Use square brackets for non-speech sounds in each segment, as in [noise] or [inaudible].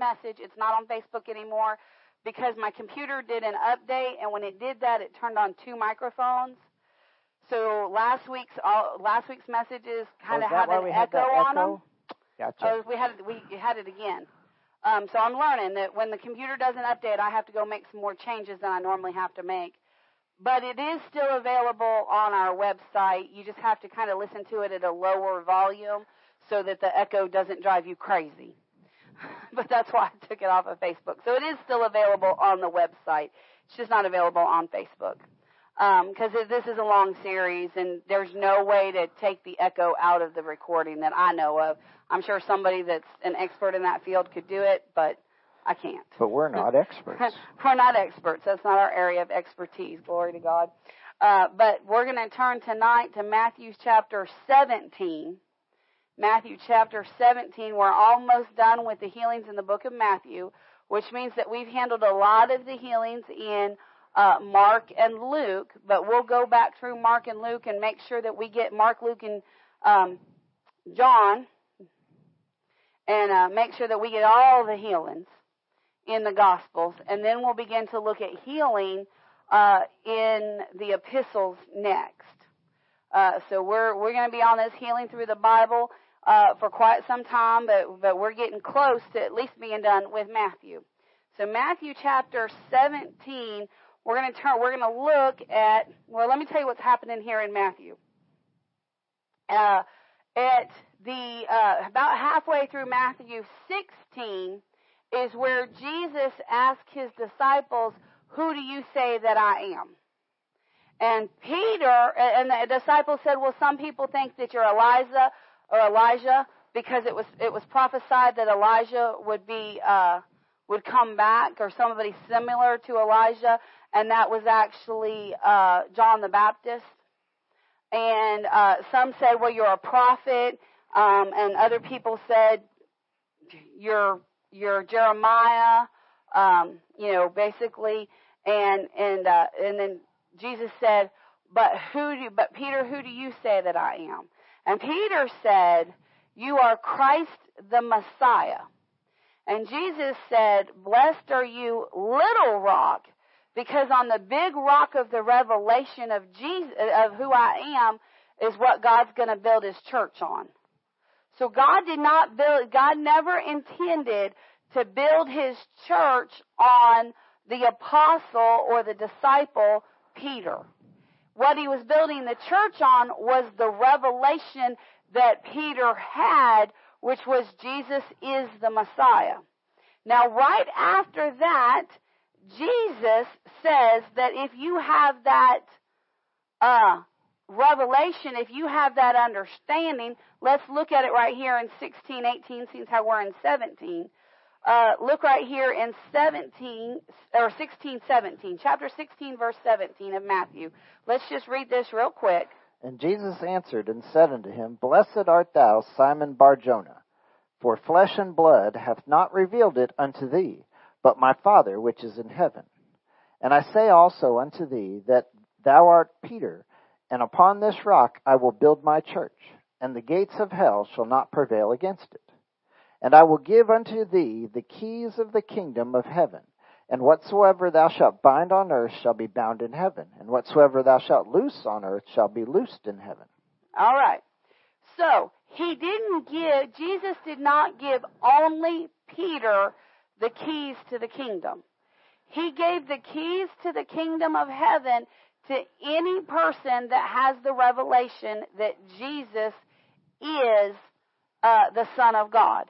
message. It's not on Facebook anymore because my computer did an update, and when it did that, it turned on two microphones. So last week's all, last week's messages kind of Oh, had an we had echo on them. echo? Gotcha. Oh, we had it, we had it again. Um, so I'm learning that when the computer doesn't update, I have to go make some more changes than I normally have to make. But it is still available on our website. You just have to kind of listen to it at a lower volume so that the echo doesn't drive you crazy. [laughs] but that's why I took it off of Facebook. So it is still available on the website. It's just not available on Facebook because this is a long series and there's no way to take the echo out of the recording that I know of. I'm sure somebody that's an expert in that field could do it, but I can't. but we're not [laughs] experts. we're not experts. That's not our area of expertise. Glory to God. Uh, but we're going to turn tonight to Matthew chapter 17. Matthew chapter 17. We're almost done with the healings in the book of Matthew, which means that we've handled a lot of the healings in uh, Mark and Luke, but we'll go back through Mark and Luke and make sure that we get Mark, Luke, and um, John, and uh, make sure that we get all the healings in the Gospels, and then we'll begin to look at healing uh, in the epistles next. Uh, so we're we're going to be on this healing through the Bible uh, for quite some time, but but we're getting close to at least being done with Matthew. So Matthew chapter 17, we're going to turn. We're going to look at. Well, let me tell you what's happening here in Matthew. Uh, at the uh, about halfway through Matthew 16 is where Jesus asked his disciples, "Who do you say that I am?" And Peter and the disciples said, "Well, some people think that you're Elijah or Elijah because it was it was prophesied that Elijah would be uh, would come back or somebody similar to Elijah, and that was actually uh, John the Baptist." And uh, some said, "Well, you're a prophet," um, and other people said, "You're you're Jeremiah." Um, you know, basically, and and uh, and then Jesus said, "But who do but Peter, who do you say that I am?" And Peter said, "You are Christ the Messiah." And Jesus said, "Blessed are you, little rock, because on the big rock of the revelation of Jesus of who I am is what God's going to build his church on." So God did not build God never intended to build his church on the apostle or the disciple Peter. What he was building the church on was the revelation that Peter had, which was Jesus is the Messiah. Now, right after that, Jesus says that if you have that uh, revelation, if you have that understanding, let's look at it right here in 16, 18, since how we're in 17. Uh, look right here in 17 or 16, 17, chapter 16, verse 17 of Matthew. Let's just read this real quick. And Jesus answered and said unto him, Blessed art thou, Simon Barjona, for flesh and blood hath not revealed it unto thee, but my Father which is in heaven. And I say also unto thee that thou art Peter, and upon this rock I will build my church, and the gates of hell shall not prevail against it. And I will give unto thee the keys of the kingdom of heaven. And whatsoever thou shalt bind on earth shall be bound in heaven, and whatsoever thou shalt loose on earth shall be loosed in heaven. All right. So, he didn't give, Jesus did not give only Peter the keys to the kingdom. He gave the keys to the kingdom of heaven to any person that has the revelation that Jesus is uh, the Son of God.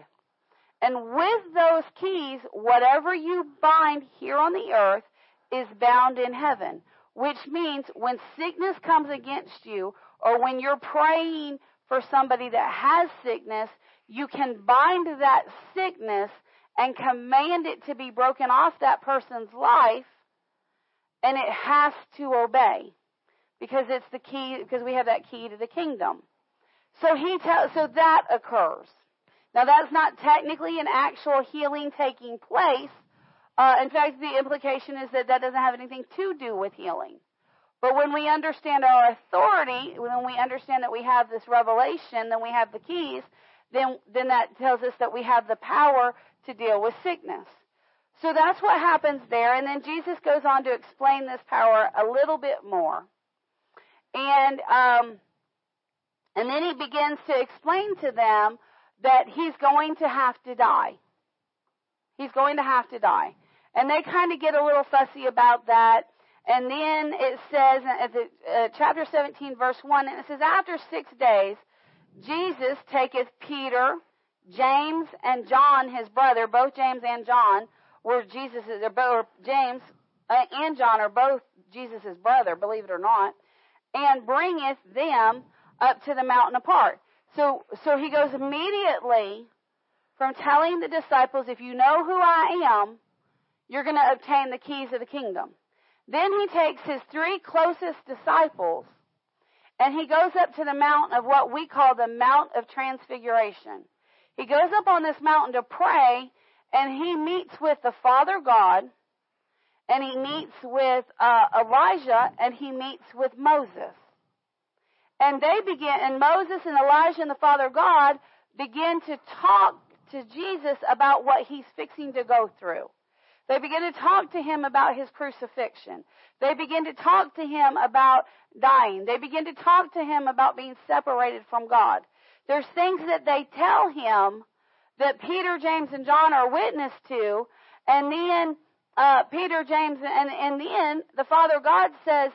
And with those keys, whatever you bind here on the earth is bound in heaven. Which means when sickness comes against you, or when you're praying for somebody that has sickness, you can bind that sickness and command it to be broken off that person's life, and it has to obey because it's the key because we have that key to the kingdom. So he tells so that occurs. Now that's not technically an actual healing taking place. Uh, in fact, the implication is that that doesn't have anything to do with healing. But when we understand our authority, when we understand that we have this revelation, then we have the keys, then then that tells us that we have the power to deal with sickness. So that's what happens there. And then Jesus goes on to explain this power a little bit more. And, um, and then he begins to explain to them that he's going to have to die. He's going to have to die. And they kind of get a little fussy about that. And then it says, at the, uh, chapter 17, verse 1, and it says, After six days, Jesus taketh Peter, James, and John, his brother, both James and John were Jesus, or James uh, and John are both Jesus' brother, believe it or not, and bringeth them up to the mountain apart. So, so he goes immediately from telling the disciples, if you know who I am, you're going to obtain the keys of the kingdom. Then he takes his three closest disciples and he goes up to the mount of what we call the Mount of Transfiguration. He goes up on this mountain to pray and he meets with the Father God and he meets with uh, Elijah and he meets with Moses. And they begin, and Moses and Elijah and the Father God begin to talk to Jesus about what he's fixing to go through. They begin to talk to him about his crucifixion. They begin to talk to him about dying. They begin to talk to him about being separated from God. There's things that they tell him that Peter, James, and John are witness to, and then uh, Peter, James, and, and then the Father God says,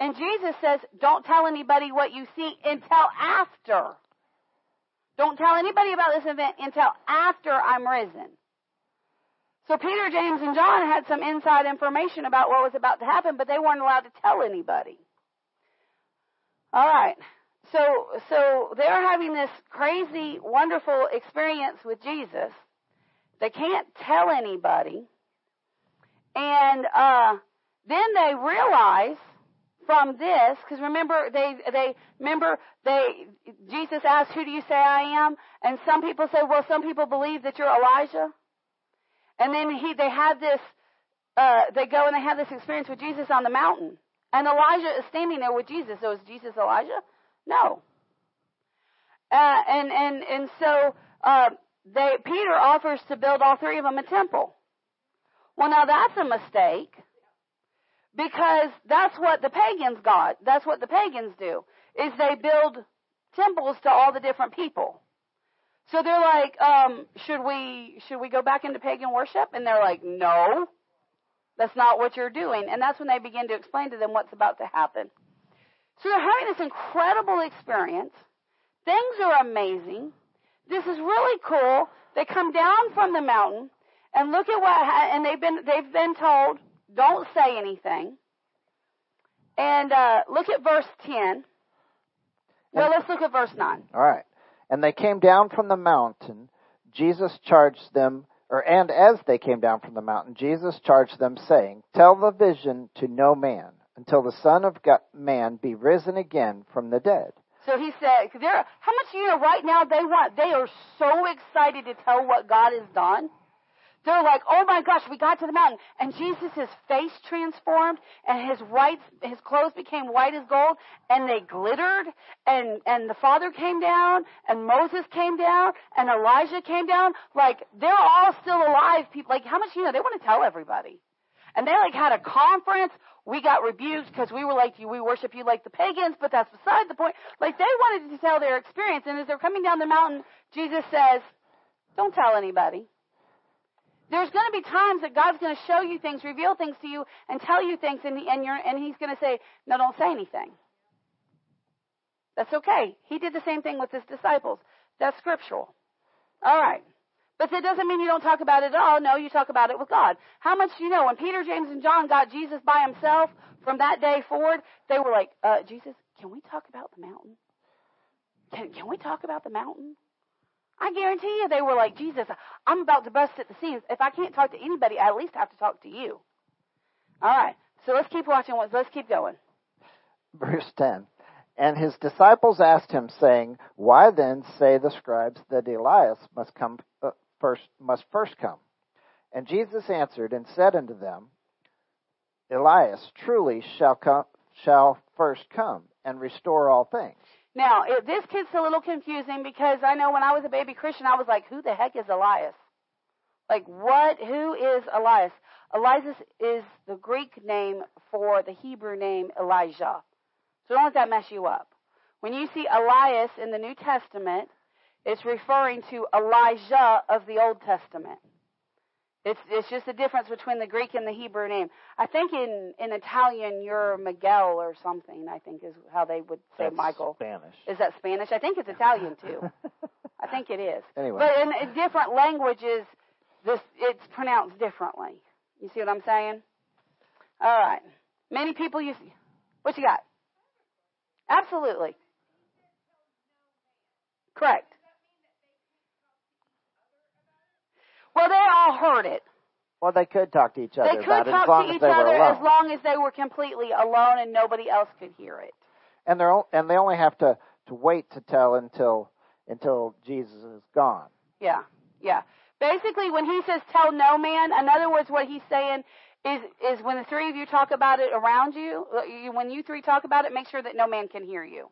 and Jesus says, don't tell anybody what you see until after. Don't tell anybody about this event until after I'm risen. So Peter, James, and John had some inside information about what was about to happen, but they weren't allowed to tell anybody. All right. So, so they're having this crazy, wonderful experience with Jesus. They can't tell anybody. And, uh, then they realize from this, because remember, they, they, remember, they, Jesus asked, who do you say I am? And some people say, well, some people believe that you're Elijah. And then he, they have this, uh, they go and they have this experience with Jesus on the mountain. And Elijah is standing there with Jesus. So is Jesus Elijah? No. Uh, and and and so uh, they Peter offers to build all three of them a temple. Well, now that's a mistake because that's what the pagans got. That's what the pagans do is they build temples to all the different people. So they're like, um, should we should we go back into pagan worship? And they're like, no, that's not what you're doing. And that's when they begin to explain to them what's about to happen. So they're having this incredible experience. Things are amazing. This is really cool. They come down from the mountain and look at what, and they've been, they've been told, don't say anything. And, uh, look at verse 10. Well, let's look at verse 9. All right. And they came down from the mountain. Jesus charged them, or, and as they came down from the mountain, Jesus charged them, saying, Tell the vision to no man until the Son of God, Man be risen again from the dead. So he said, there, how much you know right now they want, they are so excited to tell what God has done. They're like, oh my gosh, we got to the mountain. And Jesus' face transformed and his white, his clothes became white as gold and they glittered and, and the Father came down and Moses came down and Elijah came down. Like, they're all still alive people. Like, how much you know? They want to tell everybody. And they like had a conference we got rebuked because we were like you, we worship you like the pagans, but that's beside the point. Like they wanted to tell their experience, and as they're coming down the mountain, Jesus says, "Don't tell anybody." There's going to be times that God's going to show you things, reveal things to you, and tell you things, and, and, and He's going to say, "No, don't say anything." That's okay. He did the same thing with His disciples. That's scriptural. All right. But that doesn't mean you don't talk about it at all. No, you talk about it with God. How much do you know? When Peter, James, and John got Jesus by himself from that day forward, they were like, uh, Jesus, can we talk about the mountain? Can, can we talk about the mountain? I guarantee you they were like, Jesus, I'm about to bust at the seams. If I can't talk to anybody, I at least have to talk to you. All right. So let's keep watching. Let's keep going. Verse 10. And his disciples asked him, saying, Why then say the scribes that Elias must come uh, first must first come. And Jesus answered and said unto them, Elias truly shall come, shall first come and restore all things. Now, it, this gets a little confusing because I know when I was a baby Christian, I was like, who the heck is Elias? Like what? Who is Elias? Elias is the Greek name for the Hebrew name Elijah. So don't let that mess you up. When you see Elias in the New Testament, it's referring to Elijah of the Old Testament. It's it's just the difference between the Greek and the Hebrew name. I think in in Italian you're Miguel or something. I think is how they would say That's Michael. Spanish. Is that Spanish? I think it's Italian too. [laughs] I think it is. Anyway. But in, in different languages, this it's pronounced differently. You see what I'm saying? All right. Many people use. What you got? Absolutely. Correct. Well, they all heard it. well, they could talk to each other They could talk to each other as long as they were completely alone and nobody else could hear it. and they're and they only have to to wait to tell until until Jesus is gone. Yeah, yeah. Basically, when he says "tell no man," in other words, what he's saying is is when the three of you talk about it around you, uh, you- when you three talk about it, make sure that no man can hear you.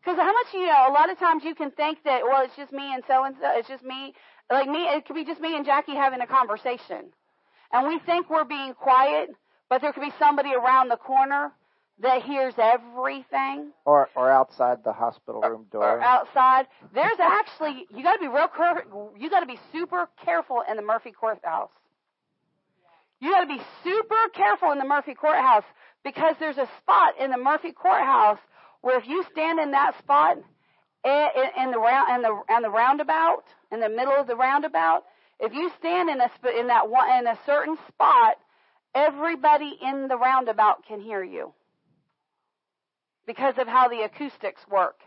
Because how much you know, a lot of times you can think that well, it's just me and so and so, it's just me, like me, it could be just me and Jackie having a conversation, and we think we're being quiet, but there could be somebody around the corner that hears everything Or or outside the hospital room door. or outside. There's actually you got to be real care- you got to be super careful in the Murphy courthouse. You got to be super careful in the Murphy courthouse because there's a spot in the Murphy courthouse where if you stand in that spot Eh, in, in the round in the in the roundabout in the middle of the roundabout, if you stand in a in that one in a certain spot, everybody in the roundabout can hear you because of how the acoustics work.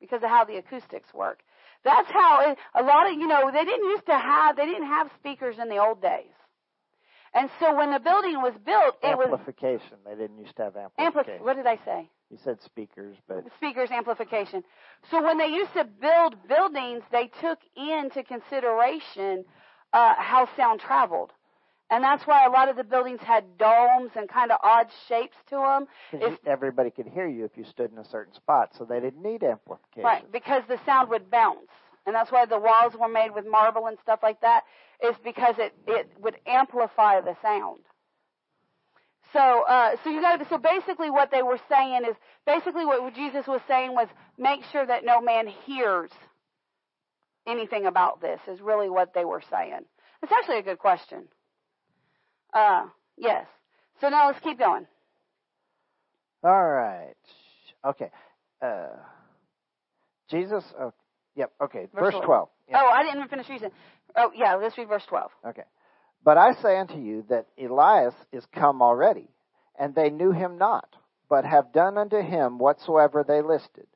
Because of how the acoustics work. That's how it, a lot of you know they didn't used to have they didn't have speakers in the old days. And so when the building was built, it was amplification. They didn't used to have ampli- amplification. What did I say? You said speakers, but speakers amplification. So when they used to build buildings, they took into consideration uh, how sound traveled. And that's why a lot of the buildings had domes and kind of odd shapes to them. If- everybody could hear you if you stood in a certain spot, so they didn't need amplification. Right, because the sound would bounce. And that's why the walls were made with marble and stuff like that, is because it, it would amplify the sound. So, uh, so you got so basically what they were saying is, basically what Jesus was saying was, make sure that no man hears anything about this, is really what they were saying. It's actually a good question. Uh, yes. So now let's keep going. All right. Okay. Uh, Jesus. Oh, yep. Okay. Verse Verse 12. twelve. Yep. Oh, I didn't even finish reading. Oh, yeah, let's read verse 12. Okay. But I say unto you that Elias is come already, and they knew him not, but have done unto him whatsoever they listed.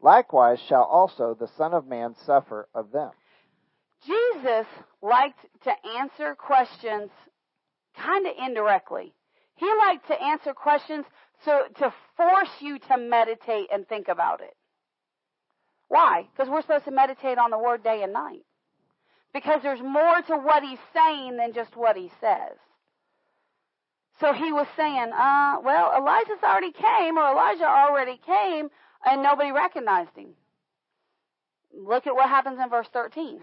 Likewise shall also the Son of Man suffer of them. Jesus liked to answer questions kind of indirectly. He liked to answer questions so to force you to meditate and think about it. Why? Because we're supposed to meditate on the word day and night. Because there's more to what he's saying than just what he says. So he was saying, uh, well, Elijah's already came, or Elijah already came, and nobody recognized him. Look at what happens in verse 13.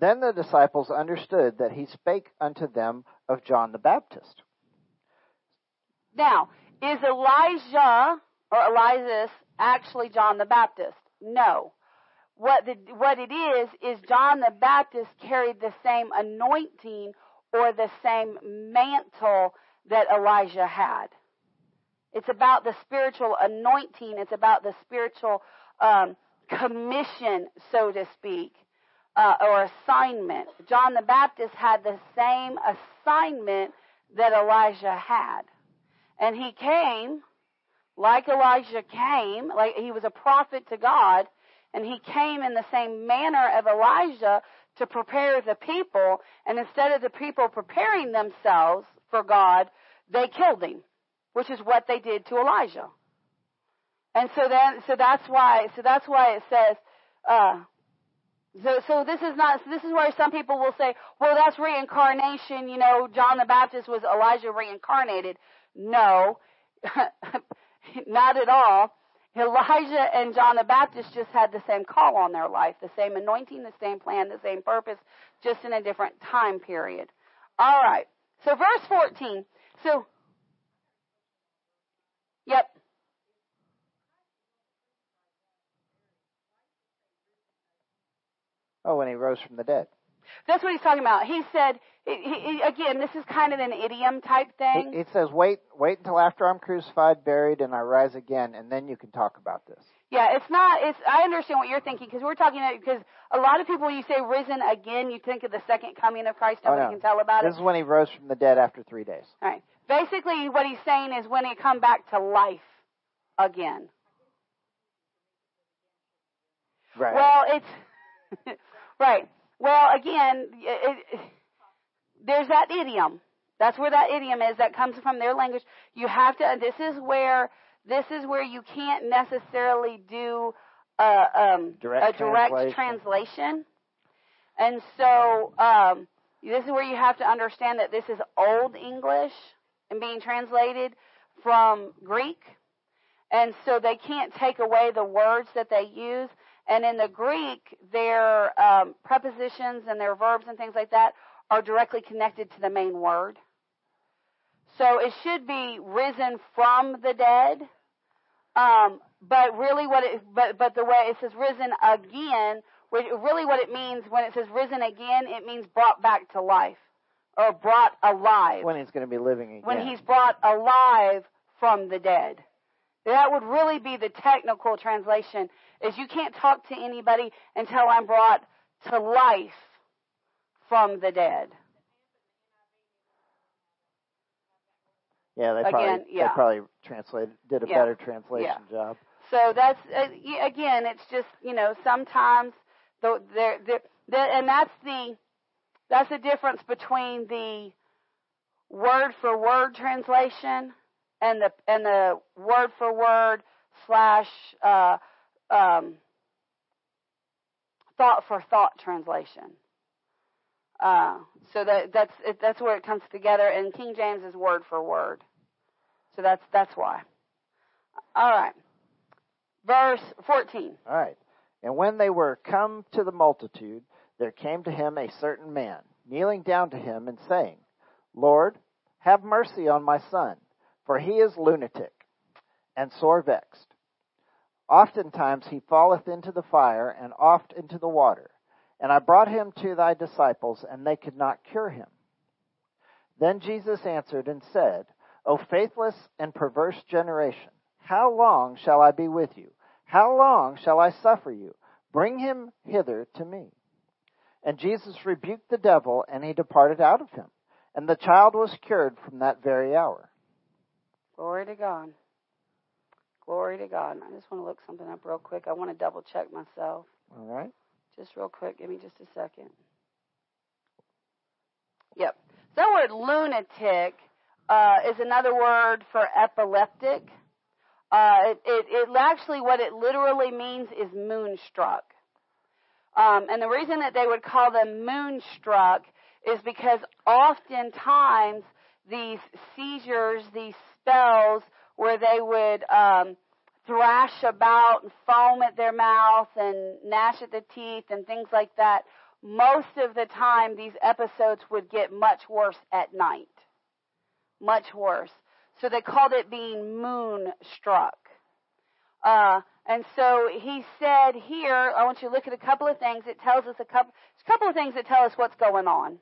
Then the disciples understood that he spake unto them of John the Baptist. Now, is Elijah or Elias actually John the Baptist? No. What the, what it is is John the Baptist carried the same anointing or the same mantle that Elijah had. It's about the spiritual anointing. It's about the spiritual um, commission, so to speak, uh, or assignment. John the Baptist had the same assignment that Elijah had. And he came like Elijah came, like he was a prophet to God, and he came in the same manner of Elijah to prepare the people, and instead of the people preparing themselves for God, they killed him, which is what they did to Elijah. And so then, so that's why, so that's why it says, uh, so, so this is not, this is where some people will say, well, that's reincarnation, you know, John the Baptist was Elijah reincarnated. No, [laughs] not at all. Elijah and John the Baptist just had the same call on their life, the same anointing, the same plan, the same purpose, just in a different time period. All right. So verse 14. So, yep. Oh, when he rose from the dead. That's what he's talking about. He said, he, he, again, this is kind of an idiom type thing. It, it says, "Wait, wait until after I'm crucified, buried, and I rise again, and then you can talk about this." Yeah, it's not. It's. I understand what you're thinking because we're talking about because a lot of people, when you say risen again, you think of the second coming of Christ. Oh, nobody oh, no. can tell about this it. This is when he rose from the dead after three days. All right. Basically, what he's saying is when he come back to life again. Right. Well, it's [laughs] right. Well, again, it, it, there's that idiom. That's where that idiom is. That comes from their language. You have to. This is where. This is where you can't necessarily do a, um, direct a direct translation. translation. And so um, this is where you have to understand that this is Old English and being translated from Greek. And so they can't take away the words that they use. And in the Greek, their um, prepositions and their verbs and things like that are directly connected to the main word. So it should be risen from the dead. Um, but really what it, but, but the way it says risen again, really what it means when it says risen again, it means brought back to life. Or brought alive. When he's going to be living again. When he's brought alive from the dead. That would really be the technical translation is you can't talk to anybody until I'm brought to life from the dead. Yeah, they Again, probably yeah. they probably translated did a Yeah. better translation Yeah. job. So that's uh, again, it's just you know sometimes the there there the, and that's the that's the difference between the word for word translation and the and the word for word slash uh, um, thought for thought translation. Uh, so that that's it, that's where it comes together, and King James is word for word. So that's that's why. All right. Verse 14. All right. And when they were come to the multitude, there came to him a certain man, kneeling down to him and saying, Lord, have mercy on my son, for he is lunatic and sore vexed. Oftentimes he falleth into the fire and oft into the water. And I brought him to thy disciples, and they could not cure him. Then Jesus answered and said, O faithless and perverse generation, how long shall I be with you? How long shall I suffer you? Bring him hither to me. And Jesus rebuked the devil, and he departed out of him. And the child was cured from that very hour. Glory to God. Glory to God. I just want to look something up real quick. I want to double check myself. All right? Just real quick. Give me just a second. Yep. So that word lunatic uh, is another word for epileptic. Uh, it, it, it actually, what it literally means is moonstruck. Um, and the reason that they would call them moonstruck is because oftentimes these seizures, these spells, where they would um, thrash about and foam at their mouth and gnash at the teeth and things like that, most of the time these episodes would get much worse at night. Much worse. So they called it being moonstruck. Uh, and so he said here, I want you to look at a couple of things. It tells us a couple, a couple of things that tell us what's going on.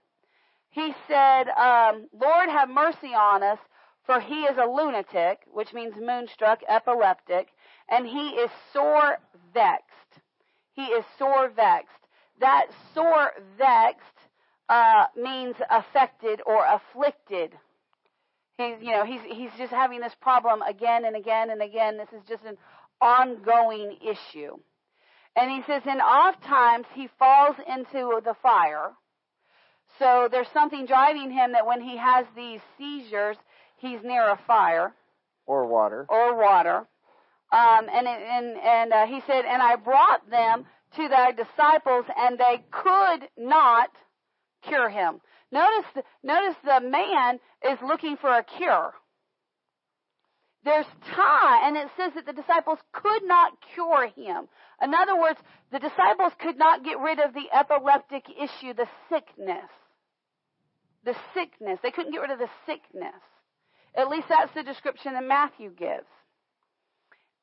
He said, um, Lord, have mercy on us, for he is a lunatic, which means moonstruck, epileptic, and he is sore vexed. He is sore vexed. That sore vexed uh, means affected or afflicted. He's, you know, he's he's just having this problem again and again and again. This is just an ongoing issue. And he says, and oft times he falls into the fire. So there's something driving him that when he has these seizures, he's near a fire Or water. or water. Um, and and and uh, he said, and I brought them to thy disciples, and they could not cure him. Notice, the, notice the man is looking for a cure. there's time, and it says that the disciples could not cure him. In other words, the disciples could not get rid of the epileptic issue, the sickness. The sickness. They couldn't get rid of the sickness. At least that's the description that Matthew gives.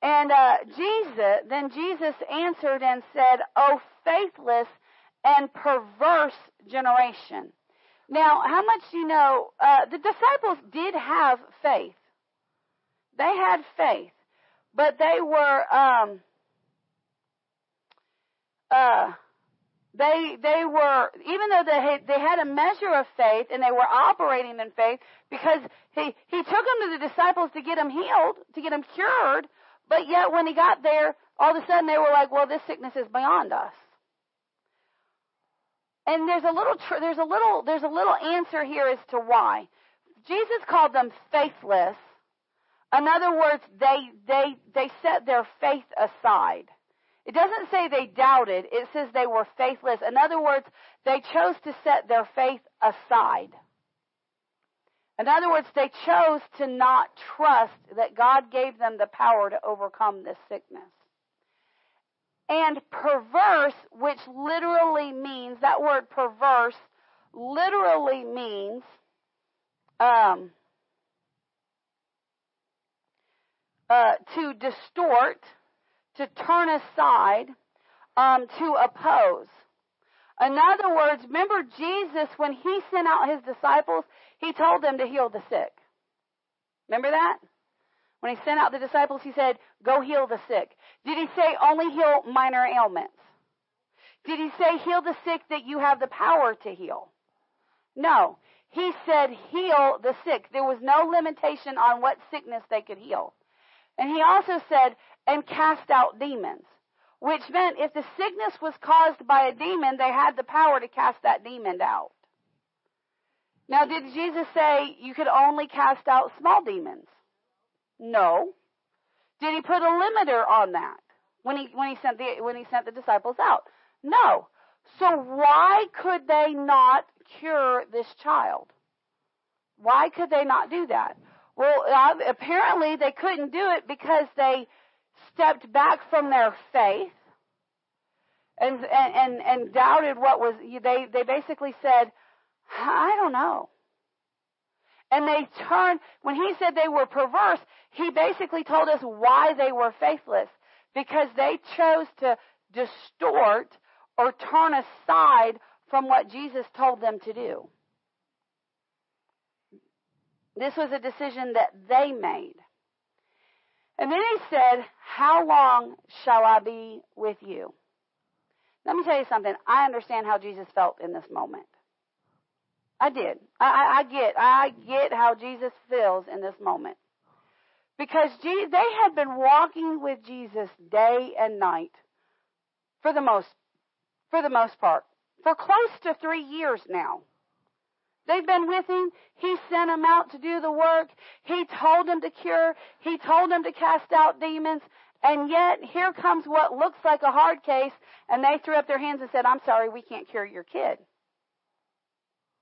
And uh, Jesus, then Jesus answered and said, "O faithless and perverse generation." Now, how much do you know? Uh, the disciples did have faith. They had faith, but they were um, uh, they they were even though they had, they had a measure of faith and they were operating in faith because he he took them to the disciples to get them healed, to get them cured, but yet when he got there, all of a sudden they were like, "Well, this sickness is beyond us." And there's a little there's a little there's a little answer here as to why. Jesus called them faithless. In other words, they they they set their faith aside. It doesn't say they doubted, it says they were faithless. In other words, they chose to set their faith aside. In other words, they chose to not trust that God gave them the power to overcome this sickness. And perverse, which literally means, that word perverse literally means um, uh, to distort, to turn aside, um, to oppose. In other words, remember Jesus, when he sent out his disciples, he told them to heal the sick. Remember that? When he sent out the disciples, he said, Go heal the sick. Did he say only heal minor ailments? Did he say heal the sick that you have the power to heal? No. He said heal the sick. There was no limitation on what sickness they could heal. And he also said, and cast out demons, which meant if the sickness was caused by a demon, they had the power to cast that demon out. Now, did Jesus say you could only cast out small demons? No. Did he put a limiter on that when he when he sent the when he sent the disciples out? No. So why could they not cure this child? Why could they not do that? Well, uh, apparently they couldn't do it because they stepped back from their faith and and and, doubted what was they they basically said, I don't know. And they turned, when he said they were perverse, he basically told us why they were faithless. Because they chose to distort or turn aside from what Jesus told them to do. This was a decision that they made. And then he said, How long shall I be with you? Let me tell you something. I understand how Jesus felt in this moment. I did. I, I, I get. I get how Jesus feels in this moment. Because they had been walking with Jesus day and night for the most, for the most part, for close to three years now. They've been with him. He sent them out to do the work. He told them to cure. He told them to cast out demons. And yet, here comes what looks like a hard case, and they threw up their hands and said, I'm sorry, we can't cure your kid.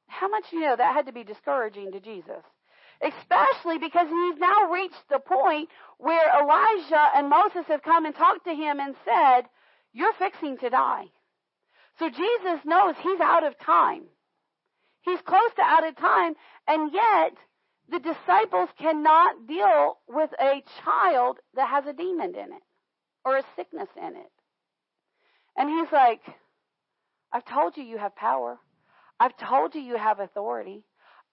How much you know that had to be discouraging to Jesus? Especially because he's now reached the point where Elijah and Moses have come and talked to him and said, You're fixing to die. So Jesus knows he's out of time. He's close to out of time, and yet the disciples cannot deal with a child that has a demon in it or a sickness in it. And he's like, I've told you you have power. I've told you you have authority.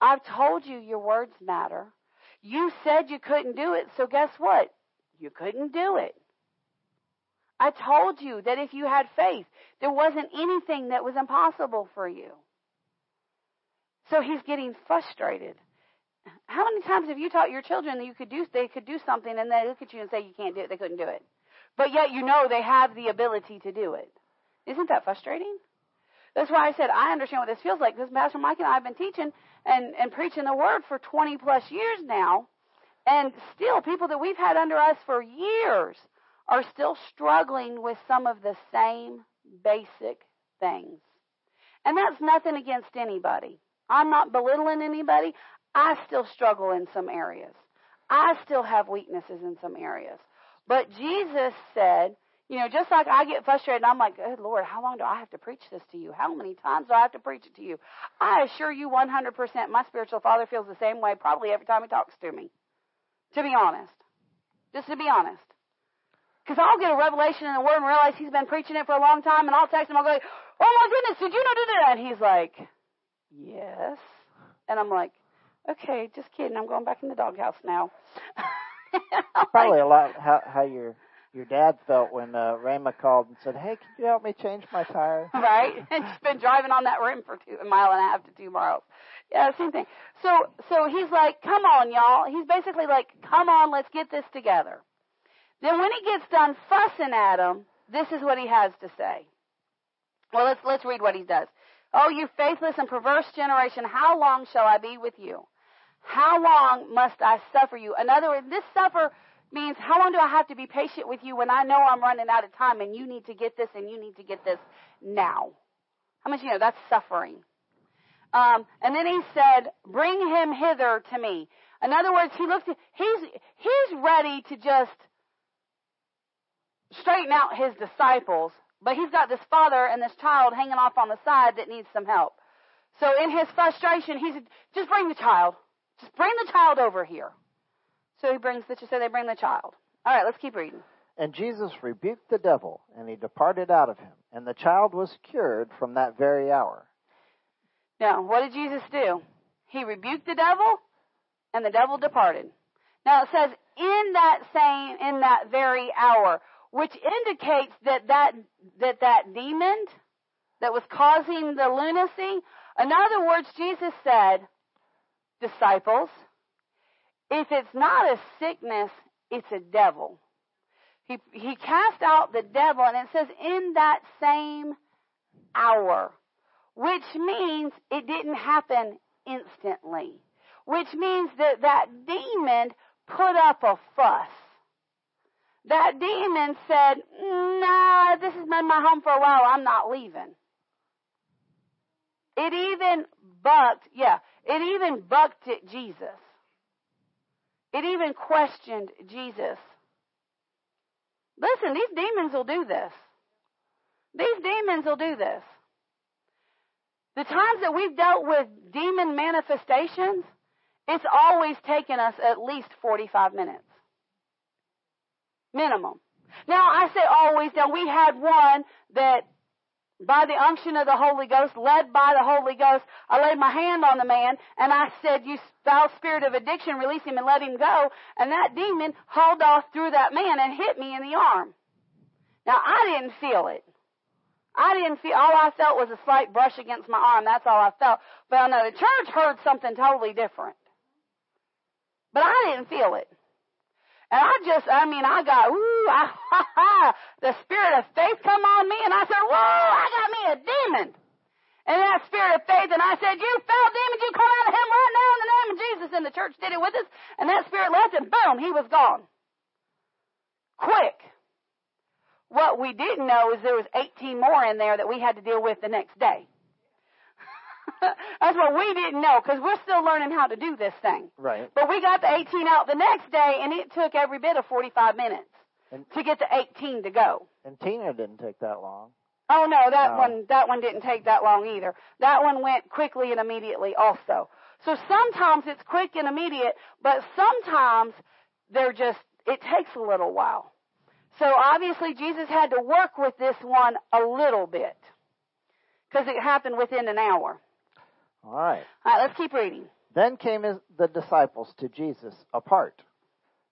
I've told you your words matter. You said you couldn't do it, so guess what? You couldn't do it. I told you that if you had faith, there wasn't anything that was impossible for you. So he's getting frustrated. How many times have you taught your children that you could do they could do something and they look at you and say you can't do it, they couldn't do it. But yet you know they have the ability to do it. Isn't that frustrating? That's why I said I understand what this feels like because Pastor Mike and I have been teaching and, and preaching the word for 20 plus years now. And still, people that we've had under us for years are still struggling with some of the same basic things. And that's nothing against anybody. I'm not belittling anybody. I still struggle in some areas. I still have weaknesses in some areas. But Jesus said, you know, just like I get frustrated, I'm like, good Lord, how long do I have to preach this to you? How many times do I have to preach it to you? I assure you 100% my spiritual father feels the same way probably every time he talks to me. To be honest. Just to be honest. Because I'll get a revelation in the Word and realize he's been preaching it for a long time, and I'll text him, I'll go, oh my goodness, did you know that? And he's like, yes. And I'm like, okay, just kidding. I'm going back in the doghouse now. [laughs] Probably a lot how how your your dad felt when uh, Rama called and said, "Hey, can you help me change my tire?" [laughs] right, [laughs] and he's been driving on that rim for two a mile and a half to two miles. Yeah, same thing. So so he's like, "Come on, y'all." He's basically like, "Come on, let's get this together." Then when he gets done fussing at him, this is what he has to say. Well, let's let's read what he does. Oh, you faithless and perverse generation, how long shall I be with you? How long must I suffer you? In other words, this suffer means how long do I have to be patient with you when I know I'm running out of time and you need to get this and you need to get this now? How much you know that's suffering? Um, and then he said, "Bring him hither to me." In other words, he looked. At, he's he's ready to just straighten out his disciples, but he's got this father and this child hanging off on the side that needs some help. So in his frustration, he said, "Just bring the child. Just bring the child over here." So he brings the. So they bring the child. All right, let's keep reading. And Jesus rebuked the devil, and he departed out of him, and the child was cured from that very hour. Now, what did Jesus do? He rebuked the devil, and the devil departed. Now it says, in that same, in that very hour, which indicates that that, that, that demon that was causing the lunacy, in other words, Jesus said, disciples, if it's not a sickness, it's a devil. He, he cast out the devil, and it says, in that same hour, which means it didn't happen instantly, which means that that demon put up a fuss. That demon said, nah, this has been my home for a while, I'm not leaving. It even bucked, yeah, it even bucked at Jesus. It even questioned Jesus. Listen, these demons will do this. These demons will do this. The times that we've dealt with demon manifestations, it's always taken us at least 45 minutes. Minimum. Now, I say always, now we had one that by the unction of the Holy Ghost, led by the Holy Ghost, I laid my hand on the man and I said, You foul spirit of addiction, release him and let him go. And that demon hauled off through that man and hit me in the arm. Now, I didn't feel it. I didn't feel, all I felt was a slight brush against my arm. That's all I felt. But I know the church heard something totally different. But I didn't feel it. And I just, I mean, I got, ooh, I, [laughs] the spirit of faith come on me, and I said, whoa, I got me a demon. And that spirit of faith, and I said, you foul demon, you come out of him right now in the name of Jesus. And the church did it with us, and that spirit left, and boom, he was gone. Quick. What we didn't know is there was 18 more in there that we had to deal with the next day. [laughs] That's what we didn't know because we're still learning how to do this thing. Right. But we got the 18 out the next day, and it took every bit of 45 minutes And- to get the 18 to go. And Tina didn't take that long. Oh no, that No. one that one didn't take that long either. That one went quickly and immediately also. So sometimes it's quick and immediate, but sometimes they're just it takes a little while. So obviously Jesus had to work with this one a little bit because it happened within an hour. All right. All right, let's keep reading. Then came his, the disciples to Jesus apart,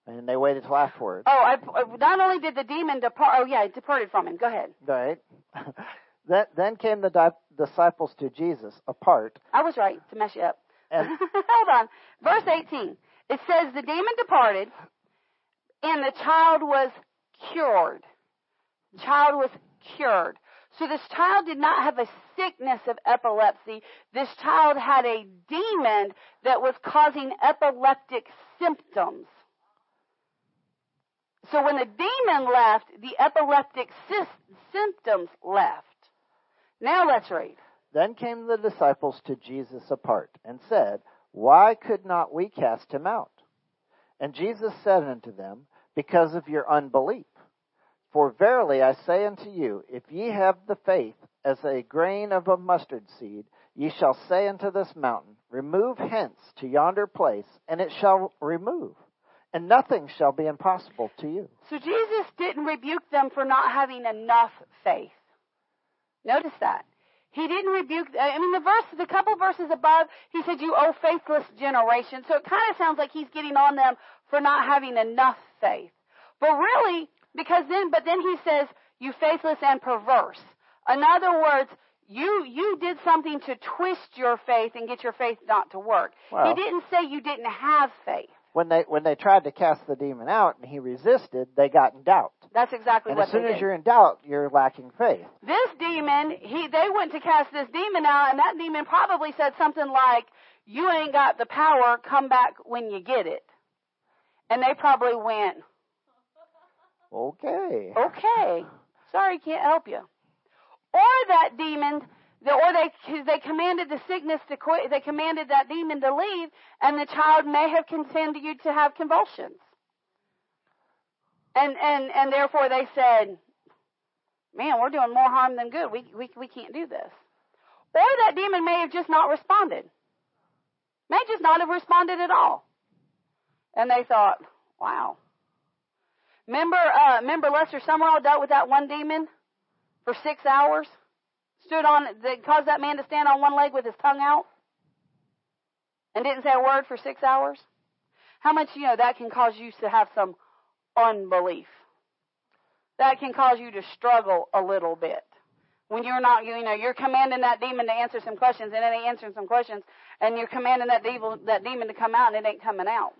and they waited till afterwards. Oh, I, uh, not only did the demon depart. Oh yeah, it departed from him. Go ahead. Right. [laughs] then, then came the di- disciples to Jesus apart, I was right to mess you up. and [laughs] Hold on. Verse 18. It says, The demon departed, and the child was cured. The child was cured. So this child did not have a sickness of epilepsy. This child had a demon that was causing epileptic symptoms. So when the demon left, the epileptic sys- symptoms left. Now let's read. then came the disciples to Jesus apart, and said, Why could not we cast him out? And Jesus said unto them, Because of your unbelief. For verily I say unto you, if ye have the faith as a grain of a mustard seed, ye shall say unto this mountain, Remove hence to yonder place, and it shall remove, and nothing shall be impossible to you. So Jesus didn't rebuke them for not having enough faith. Notice that. He didn't rebuke, I mean, the verse, the couple verses above, he said, you O faithless generation. So it kind of sounds like he's getting on them for not having enough faith. But really, because then, but then he says, you faithless and perverse. In other words, you, you did something to twist your faith and get your faith not to work. Well- he didn't say you didn't have faith. When they when they tried to cast the demon out and he resisted, they got in doubt. That's exactly what. And what as soon as did. you're in doubt, you're lacking faith. This demon, he, they went to cast this demon out, and that demon probably said something like, "You ain't got the power. Come back when you get it." And they probably went, Okay. "Okay, sorry, can't help you." Or that demon, or they they commanded the sickness to quit. They commanded that demon to leave, and the child may have continued to have convulsions. And and and therefore they said, "Man, we're doing more harm than good. We we we can't do this." Or that demon may have just not responded. May just not have responded at all. And they thought, "Wow." Remember, uh, remember Lester Sumrall dealt with that one demon for six hours. Stood on, that caused that man to stand on one leg with his tongue out, and didn't say a word for six hours. How much you know that can cause you to have some unbelief. That can cause you to struggle a little bit. When you're not, you know, you're commanding that demon to answer some questions and it ain't answering some questions, and you're commanding that devil, that demon to come out and it ain't coming out.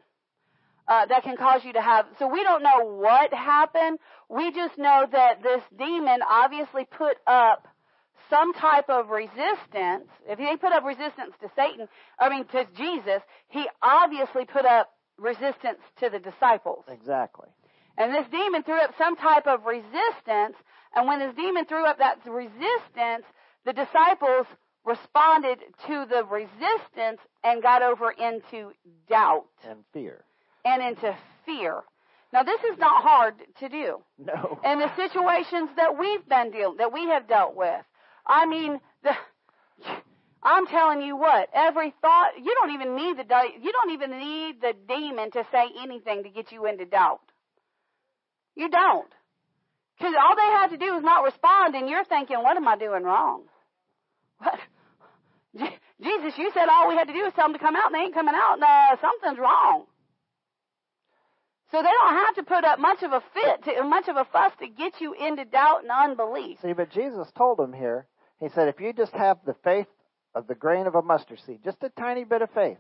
Uh, that can cause you to have, so we don't know what happened. We just know that this demon obviously put up some type of resistance. If he put up resistance to Satan, I mean to Jesus, he obviously put up resistance to the disciples. Exactly. And this demon threw up some type of resistance. And when this demon threw up that resistance, the disciples responded to the resistance and got over into doubt And fear. And into fear. Now, this is not hard to do. No. [laughs] In the situations that we've been dealing, that we have dealt with, I mean, the, I'm telling you what, every thought, you don't even need the, you don't even need the demon to say anything to get you into doubt. You don't. Because all they have to do is not respond, and you're thinking, what am I doing wrong? What? Jesus, you said all we had to do is tell them to come out, and they ain't coming out. No, something's wrong. So they don't have to put up much of a fit, to, much of a fuss to get you into doubt and unbelief. See, but Jesus told him here, he said, if you just have the faith of the grain of a mustard seed, just a tiny bit of faith.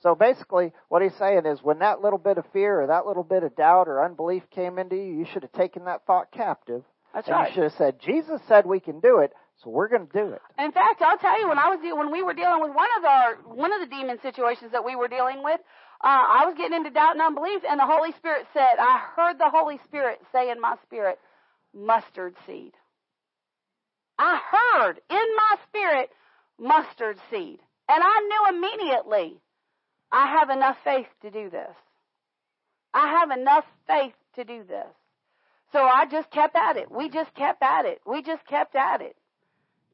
So basically, what he's saying is when that little bit of fear or that little bit of doubt or unbelief came into you, you should have taken that thought captive. That's and right. you should have said, Jesus said we can do it, so we're going to do it. In fact, I'll tell you when I was de- when we were dealing with one of our one of the demon situations that we were dealing with, uh, I was getting into doubt and unbelief, and the Holy Spirit said, I heard the Holy Spirit say in my spirit, mustard seed. I heard in my spirit mustard seed, and I knew immediately, I have enough faith to do this. I have enough faith to do this. So I just kept at it. We just kept at it. We just kept at it.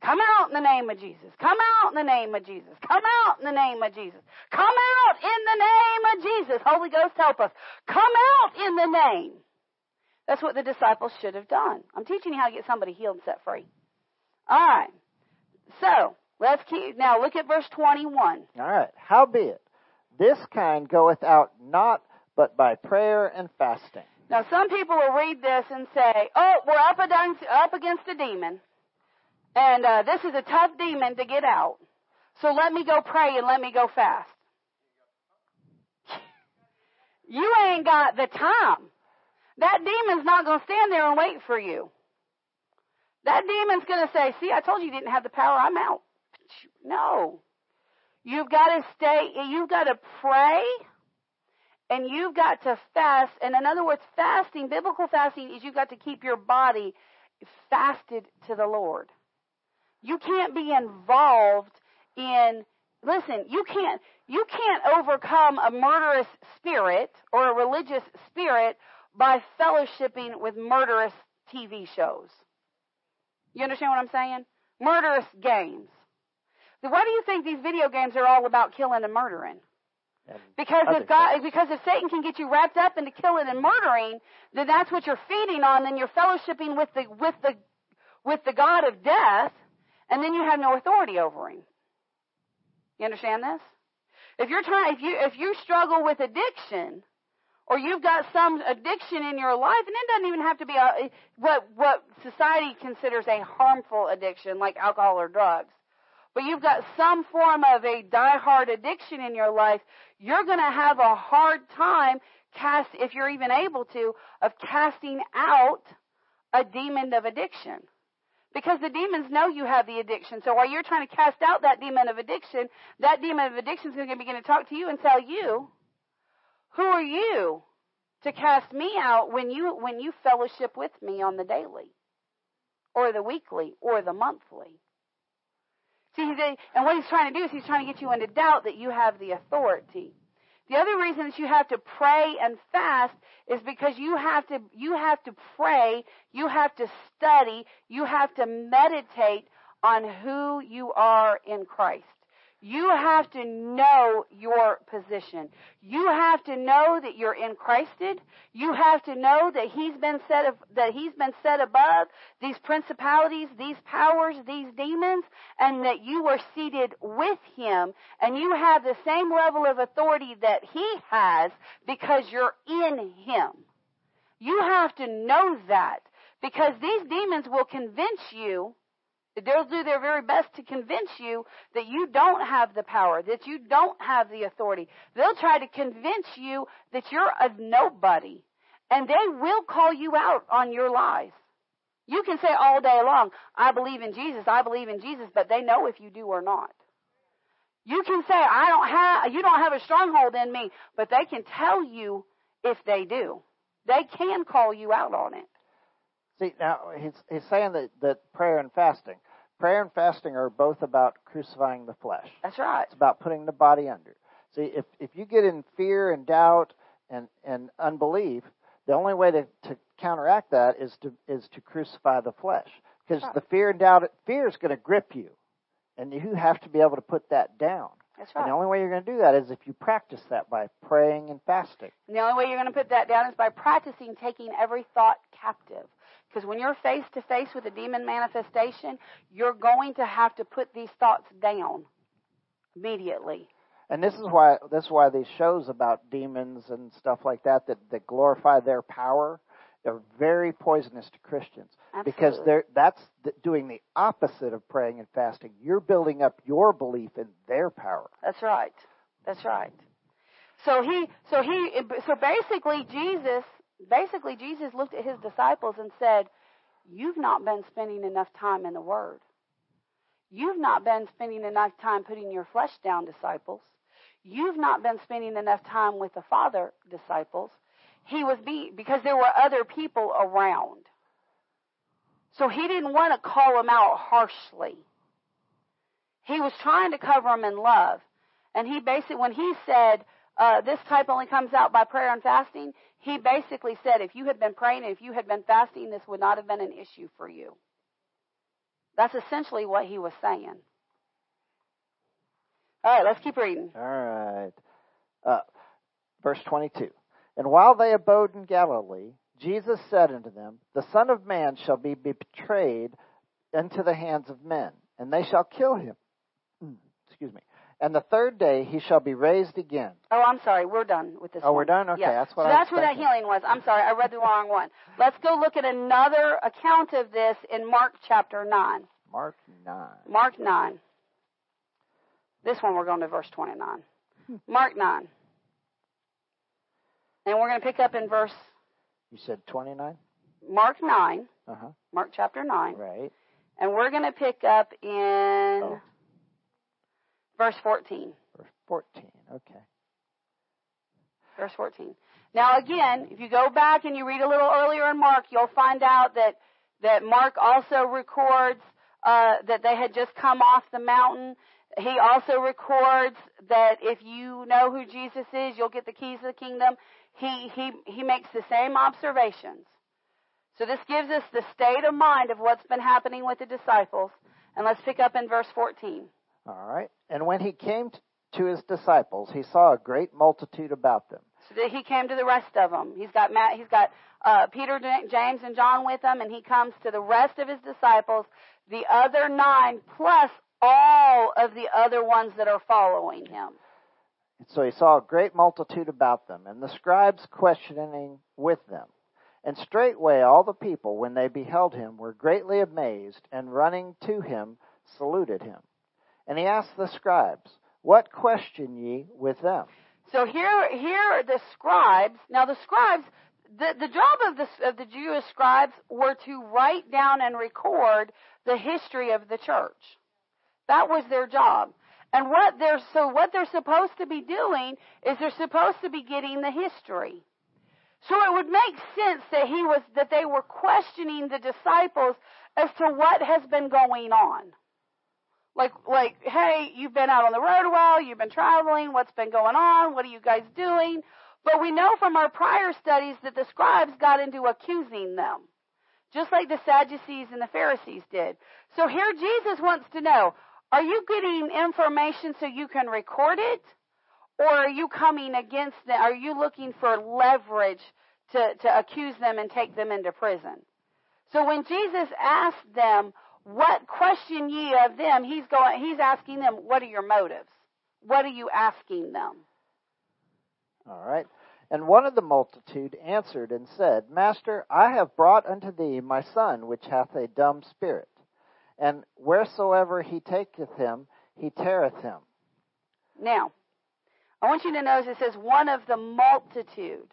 Come out in the name of Jesus. Come out in the name of Jesus. Come out in the name of Jesus. Come out in the name of Jesus. Holy Ghost, help us. Come out in the name. That's what the disciples should have done. I'm teaching you how to get somebody healed and set free. All right. So, let's keep, now look at verse 21. All right. Howbeit, this kind goeth out not but by prayer and fasting. Now, some people will read this and say, oh, we're up against, up against a demon, and uh, this is a tough demon to get out. So let me go pray and let me go fast. [laughs] You ain't got the time. That demon's not going to stand there and wait for you. That demon's going to say, see, I told you you didn't have the power. I'm out. No. You've got to stay, you've got to pray and you've got to fast. And in other words, fasting, biblical fasting is you've got to keep your body fasted to the Lord. You can't be involved in, listen, you can't, You can't overcome a murderous spirit or a religious spirit by fellowshipping with murderous TV shows. You understand what I'm saying? Murderous games. Why do you think these video games are all about killing and murdering? And Because if God, things. because if Satan can get you wrapped up into killing and murdering, then that's what you're feeding on. Then you're fellowshipping with the with the with the God of death, and then you have no authority over him. You understand this? If you're trying, if you if you struggle with addiction, or you've got some addiction in your life, and it doesn't even have to be a what what society considers a harmful addiction, like alcohol or drugs but you've got some form of a die-hard addiction in your life, you're going to have a hard time cast, if you're even able to, of casting out a demon of addiction. Because the demons know you have the addiction. So while you're trying to cast out that demon of addiction, that demon of addiction is going to begin to talk to you and tell you, who are you to cast me out when you, when you fellowship with me on the daily? Or the weekly? Or the monthly? See, and what he's trying to do is he's trying to get you into doubt that you have the authority. The other reason that you have to pray and fast is because you have to you have to pray, you have to study, you have to meditate on who you are in Christ. You have to know your position. You have to know that you're in Christed. You have to know that He's been set of, that He's been set above these principalities, these powers, these demons, and that you are seated with Him, and you have the same level of authority that He has because you're in Him. You have to know that because these demons will convince you They'll do their very best to convince you that you don't have the power, that you don't have the authority. They'll try to convince you that you're a nobody. And they will call you out on your lies. You can say all day long, I believe in Jesus, I believe in Jesus, but they know if you do or not. You can say, I don't have, you don't have a stronghold in me, but they can tell you if they do. They can call you out on it. See, now he's he's saying that, that prayer and fasting, prayer and fasting are both about crucifying the flesh. That's right. It's about putting the body under. See, if if you get in fear and doubt and and unbelief, the only way to, to counteract that is to is to crucify the flesh because Right. the fear and doubt fear is going to grip you, and you have to be able to put that down. That's right. And the only way you're going to do that is if you practice that by praying and fasting. And the only way you're going to put that down is by practicing taking every thought captive. Because when you're face to face with a demon manifestation, you're going to have to put these thoughts down immediately. And this is why this is why these shows about demons and stuff like that that, that glorify their power are very poisonous to Christians because they're that's the, doing the opposite of praying and fasting. You're building up your belief in their power. That's right. That's right. So he, so he, so basically Jesus, basically Jesus looked at his disciples and said, "You've not been spending enough time in the Word. You've not been spending enough time putting your flesh down, disciples. You've not been spending enough time with the Father, disciples." He was because there were other people around. So he didn't want to call them out harshly. He was trying to cover them in love. And he basically, when he said, uh, this type only comes out by prayer and fasting, he basically said, if you had been praying and if you had been fasting, this would not have been an issue for you. That's essentially what he was saying. All right, let's keep reading. All right. Uh, verse 22. And while they abode in Galilee, Jesus said unto them, The Son of Man shall be betrayed into the hands of men, and they shall kill him. Mm, Excuse me. And the third day he shall be raised again. Oh, I'm sorry. We're done with this. Oh, we're done? Okay, Yeah. that's what so I that's where that healing was. I'm sorry. I read the wrong one. Let's go look at another account of this in Mark chapter 9. Mark 9. Mark 9. This one we're going to verse 29. Mark 9. And we're going to pick up in verse You said 29? Mark 9, Uh huh. Mark chapter 9. Right. And we're going to pick up in Oh. Verse 14. Verse 14. Okay. Verse 14. Now again, if you go back and you read a little earlier in Mark, you'll find out that, that Mark also records uh, that they had just come off the mountain. He also records that if you know who Jesus is, you'll get the keys of the kingdom. He, he, he makes the same observations. So this gives us the state of mind of what's been happening with the disciples. And let's pick up in verse 14. All right. And when he came to his disciples, he saw a great multitude about them. So that he came to the rest of them. He's got Matt, he's got uh, Peter, James, and John with him, and he comes to the rest of his disciples, the other nine, plus all of the other ones that are following him. So he saw a great multitude about them, and the scribes questioning with them. And straightway all the people, when they beheld him, were greatly amazed, and running to him, saluted him. And he asked the scribes, What question ye with them? So here, here are the scribes. Now the scribes, the, the job of the, of the Jewish scribes were to write down and record the history of the church. That was their job. And what they're, so what they're supposed to be doing is they're supposed to be getting the history. So it would make sense that he was, that they were questioning the disciples as to what has been going on. Like, like, hey, you've been out on the road a while, you've been traveling, what's been going on, what are you guys doing? But we know from our prior studies that the scribes got into accusing them, just like the Sadducees and the Pharisees did. So here Jesus wants to know, are you getting information so you can record it? Or are you coming against them? Are you looking for leverage to, to accuse them and take them into prison? So when Jesus asked them, what question ye of them, he's going, he's asking them, what are your motives? What are you asking them? All right. And one of the multitude answered and said, Master, I have brought unto thee my son, which hath a dumb spirit. And wheresoever he taketh him, he teareth him. Now, I want you to notice it says one of the multitude.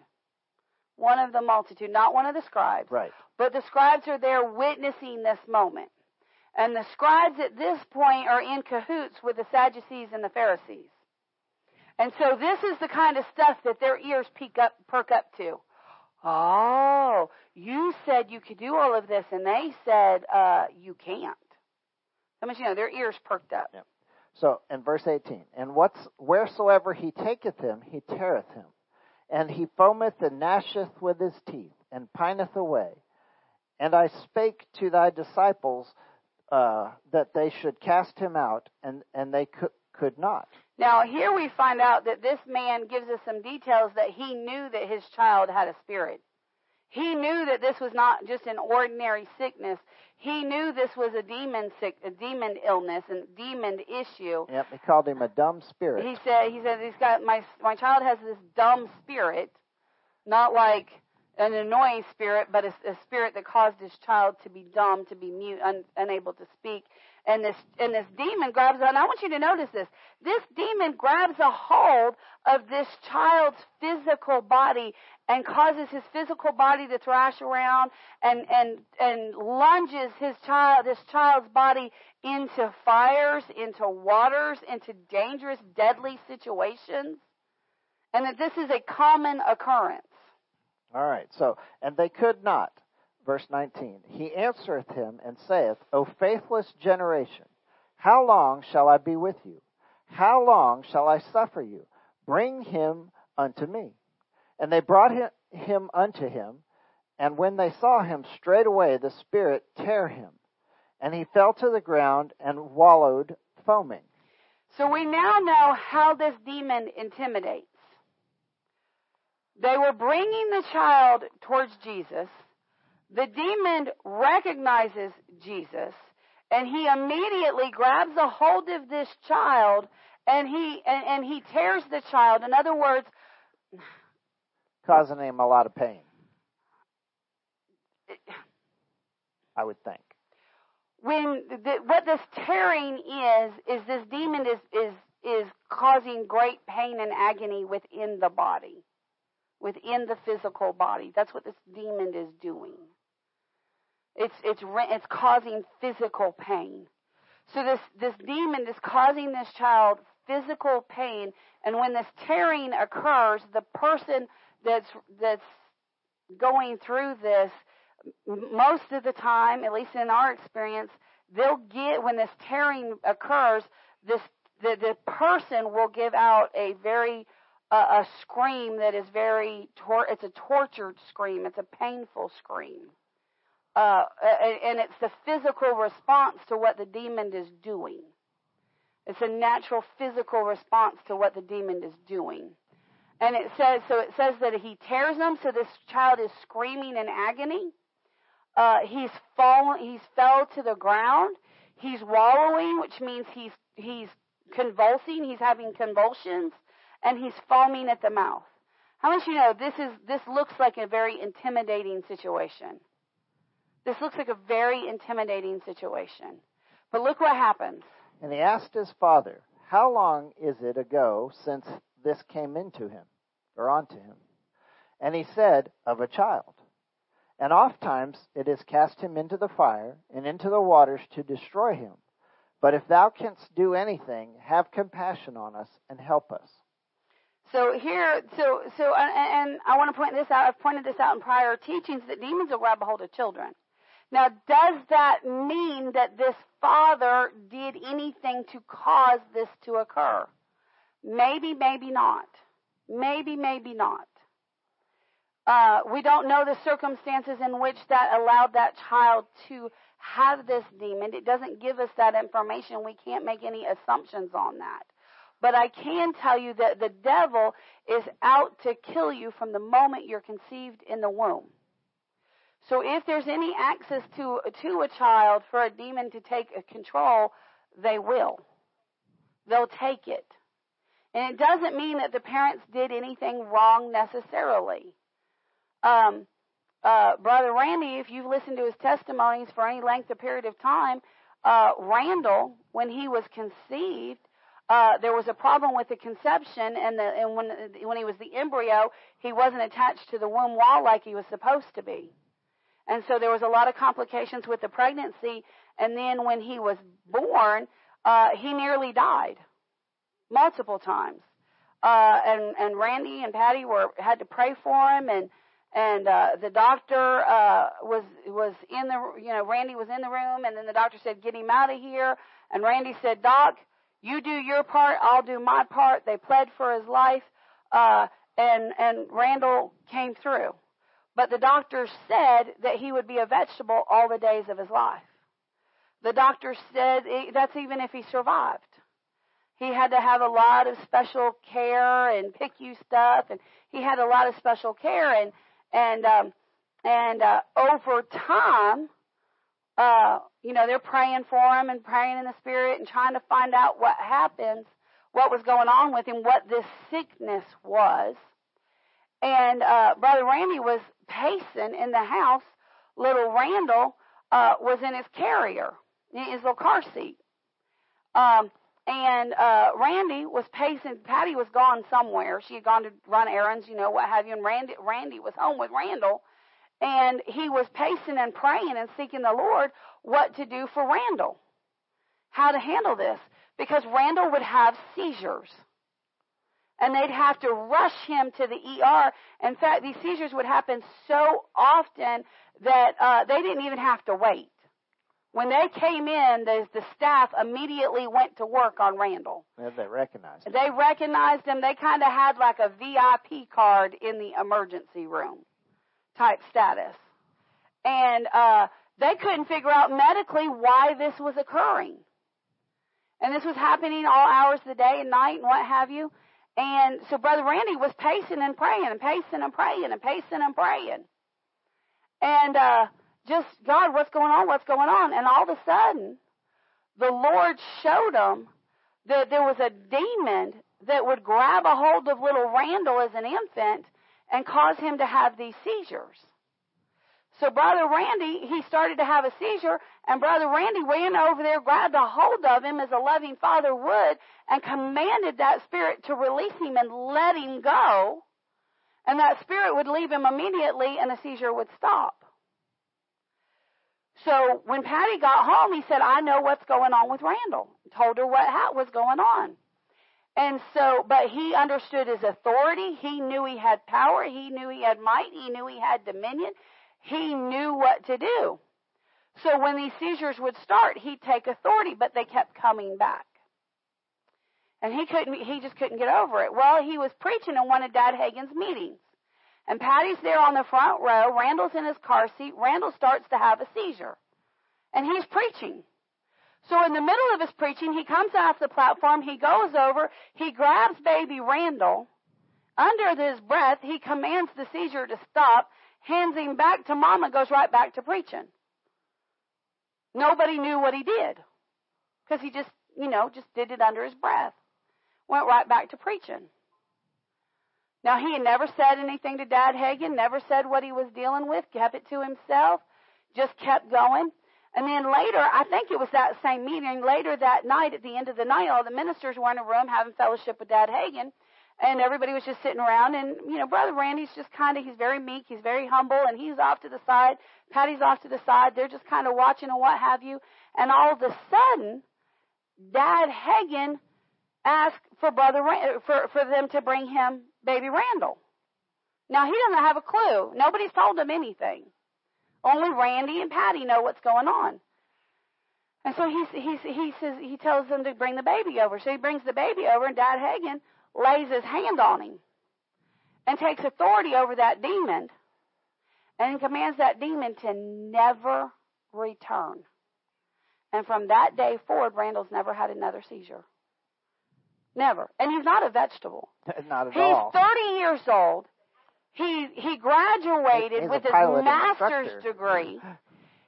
One of the multitude, not one of the scribes. Right. But the scribes are there witnessing this moment. And the scribes at this point are in cahoots with the Sadducees and the Pharisees. And so this is the kind of stuff that their ears up, perk up to. Oh, you said you could do all of this, and they said uh, you can't. How much you know? Their ears perked up. Yep. So in verse 18, and what's wheresoever he taketh him, he teareth him, and he foameth and gnasheth with his teeth, and pineth away. And I spake to thy disciples uh, that they should cast him out, and and they could could not. Now here we find out that this man gives us some details that he knew that his child had a spirit. He knew that this was not just an ordinary sickness. He knew this was a demon sick, a demon illness, and demon issue. Yep, he called him a dumb spirit. He said, he said, he's got my my child has this dumb spirit, not like an annoying spirit, but a, a spirit that caused his child to be dumb, to be mute, un, unable to speak. And this and this demon grabs on. I want you to notice this. This demon grabs a hold of this child's physical body and causes his physical body to thrash around and and and lunges his child this child's body into fires, into waters, into dangerous, deadly situations. And that this is a common occurrence. All right. So, and they could not. Verse 19. He answereth him and saith, O faithless generation, how long shall I be with you? How long shall I suffer you? Bring him unto me. And they brought him, unto him, and when they saw him, straightway the Spirit tear him, and he fell to the ground and wallowed, foaming. So we now know how this demon intimidates. They were bringing the child towards Jesus. The demon recognizes Jesus, and he immediately grabs a hold of this child and he and, and he tears the child. In other words, causing him a lot of pain. I would think. When the, what this tearing is is this demon is is is causing great pain and agony within the body, within the physical body. That's what this demon is doing. It's it's it's causing physical pain. So this this demon is causing this child physical pain, and when this tearing occurs, the person that's that's going through this most of the time, at least in our experience, they'll get when this tearing occurs, this the, the person will give out a very uh, a scream that is very tor- it's a tortured scream. It's a painful scream. Uh, and it's the physical response to what the demon is doing. It's a natural physical response to what the demon is doing. And it says, so it says that he tears them, so this child is screaming in agony. Uh, he's fallen, he's fell to the ground. He's wallowing, which means he's, he's convulsing, he's having convulsions, and he's foaming at the mouth. How much you know this is, this looks like a very intimidating situation. This looks like a very intimidating situation. But look what happens. And he asked his father, How long is it ago since this came into him, or onto him? And he said, Of a child. And oft times it has cast him into the fire and into the waters to destroy him. But if thou canst do anything, have compassion on us and help us. So here, so so, and I want to point this out. I've pointed this out in prior teachings that demons will grab a hold of children. Now, does that mean that this father did anything to cause this to occur? Maybe, maybe not. Maybe, maybe not. Uh, we don't know the circumstances in which that allowed that child to have this demon. It doesn't give us that information. We can't make any assumptions on that. But I can tell you that the devil is out to kill you from the moment you're conceived in the womb. So if there's any access to to a child for a demon to take control, they will. They'll take it. And it doesn't mean that the parents did anything wrong necessarily. Um, uh, Brother Randy, if you've listened to his testimonies for any length of period of time, uh, Randall, when he was conceived, uh, there was a problem with the conception, and, the, and when when he was the embryo, he wasn't attached to the womb wall like he was supposed to be. And so there was a lot of complications with the pregnancy. And then when he was born, uh, he nearly died multiple times. Uh, and, and Randy and Patty were, had to pray for him and, and, uh, the doctor, uh, was, was in the, you know, Randy was in the room and then the doctor said, get him out of here. And Randy said, Doc, you do your part, I'll do my part. They pled for his life, uh, and, and Randall came through. But the doctor said that he would be a vegetable all the days of his life. The doctor said that's even if he survived. He had to have a lot of special care and PICU stuff, and he had a lot of special care, and and um, and uh, over time, uh, you know, they're praying for him and praying in the spirit and trying to find out what happens, what was going on with him, what this sickness was. And uh, Brother Randy was pacing in the house. Little Randall uh, was in his carrier, in his little car seat. Um, and uh, Randy was pacing. Patty was gone somewhere. She had gone to run errands, you know, what have you. And Randy, Randy was home with Randall, and he was pacing and praying and seeking the Lord what to do for Randall, how to handle this, because Randall would have seizures and they'd have to rush him to the ER. In fact, these seizures would happen so often that uh, they didn't even have to wait. When they came in, the, the staff immediately went to work on Randall. Yeah, they recognized him. They recognized him. They kind of had like a VIP card in the emergency room type status. And uh, they couldn't figure out medically why this was occurring. And this was happening all hours of the day and night and what have you. And so Brother Randy was pacing and praying and pacing and praying and pacing and praying. And uh, just, God, what's going on? What's going on? And all of a sudden, the Lord showed him that there was a demon that would grab a hold of little Randall as an infant and cause him to have these seizures. So Brother Randy, he started to have a seizure, and Brother Randy ran over there, grabbed a hold of him as a loving father would, and commanded that spirit to release him and let him go. And that spirit would leave him immediately, and the seizure would stop. So when Patty got home, he said, I know what's going on with Randall. Told her what was going on. And so, but he understood his authority. He knew he had power. He knew he had might. He knew he had dominion. He knew what to do. So when these seizures would start, he'd take authority, but they kept coming back. And he couldn't, he just couldn't get over it. Well, he was preaching in one of Dad Hagin's meetings. And Patty's there on the front row. Randall's in his car seat. Randall starts to have a seizure. And he's preaching. So in the middle of his preaching, he comes off the platform. He goes over. He grabs baby Randall. Under his breath, he commands the seizure to stop, hands him back to mama, goes right back to preaching. Nobody knew what he did. Because he just, you know, just did it under his breath went right back to preaching. Now, he had never said anything to Dad Hagin, never said what he was dealing with, kept it to himself, just kept going. And then later, I think it was that same meeting, later that night, at the end of the night, all the ministers were in a room having fellowship with Dad Hagin, and everybody was just sitting around, and, you know, Brother Randy's just kind of, he's very meek, he's very humble, and he's off to the side, Patty's off to the side, they're just kind of watching and what have you, and all of a sudden, Dad Hagin asked for brother for for them to bring him baby Randall. Now he doesn't have a clue. Nobody's told him anything. Only Randy and Patty know what's going on. And so he he he says he tells them to bring the baby over. So he brings the baby over, and Dad Hagin lays his hand on him and takes authority over that demon and commands that demon to never return. And from that day forward, Randall's never had another seizure. Never. And he's not a vegetable. [laughs] not at he's all. He's 30 years old. He he graduated with his master's degree.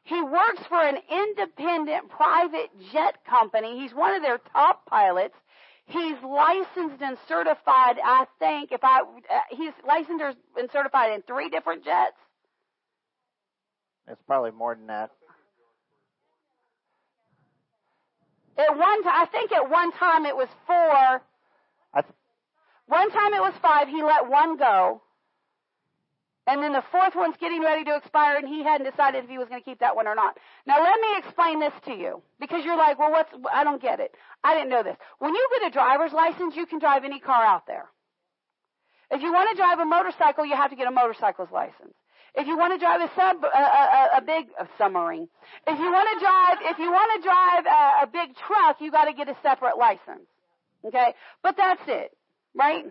He works for an independent private jet company. He's one of their top pilots. He's licensed and certified, I think, if I, uh, he's licensed and certified in three different jets. It's probably more than that. At one time, I think at one time it was four. Th- one time it was five. He let one go. And then the fourth one's getting ready to expire, and he hadn't decided if he was going to keep that one or not. Now, let me explain this to you because you're like, well, what's? I don't get it. I didn't know this. When you get a driver's license, you can drive any car out there. If you want to drive a motorcycle, you have to get a motorcycle's license. If you want to drive a sub, a, a, a big a submarine. If you want to drive, if you want to drive a, a big truck, you got to get a separate license. Okay, but that's it, right?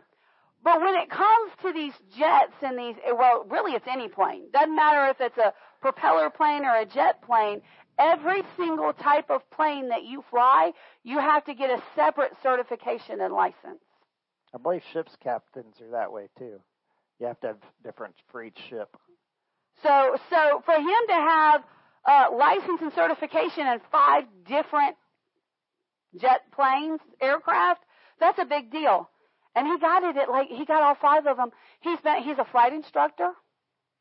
But when it comes to these jets and these, well, really it's any plane. Doesn't matter if it's a propeller plane or a jet plane. Every single type of plane that you fly, you have to get a separate certification and license. I believe ships captains are that way too. You have to have different for each ship. So, so for him to have uh, license and certification in five different jet planes, aircraft, that's a big deal. And he got it at like he got all five of them. He's been he's a flight instructor.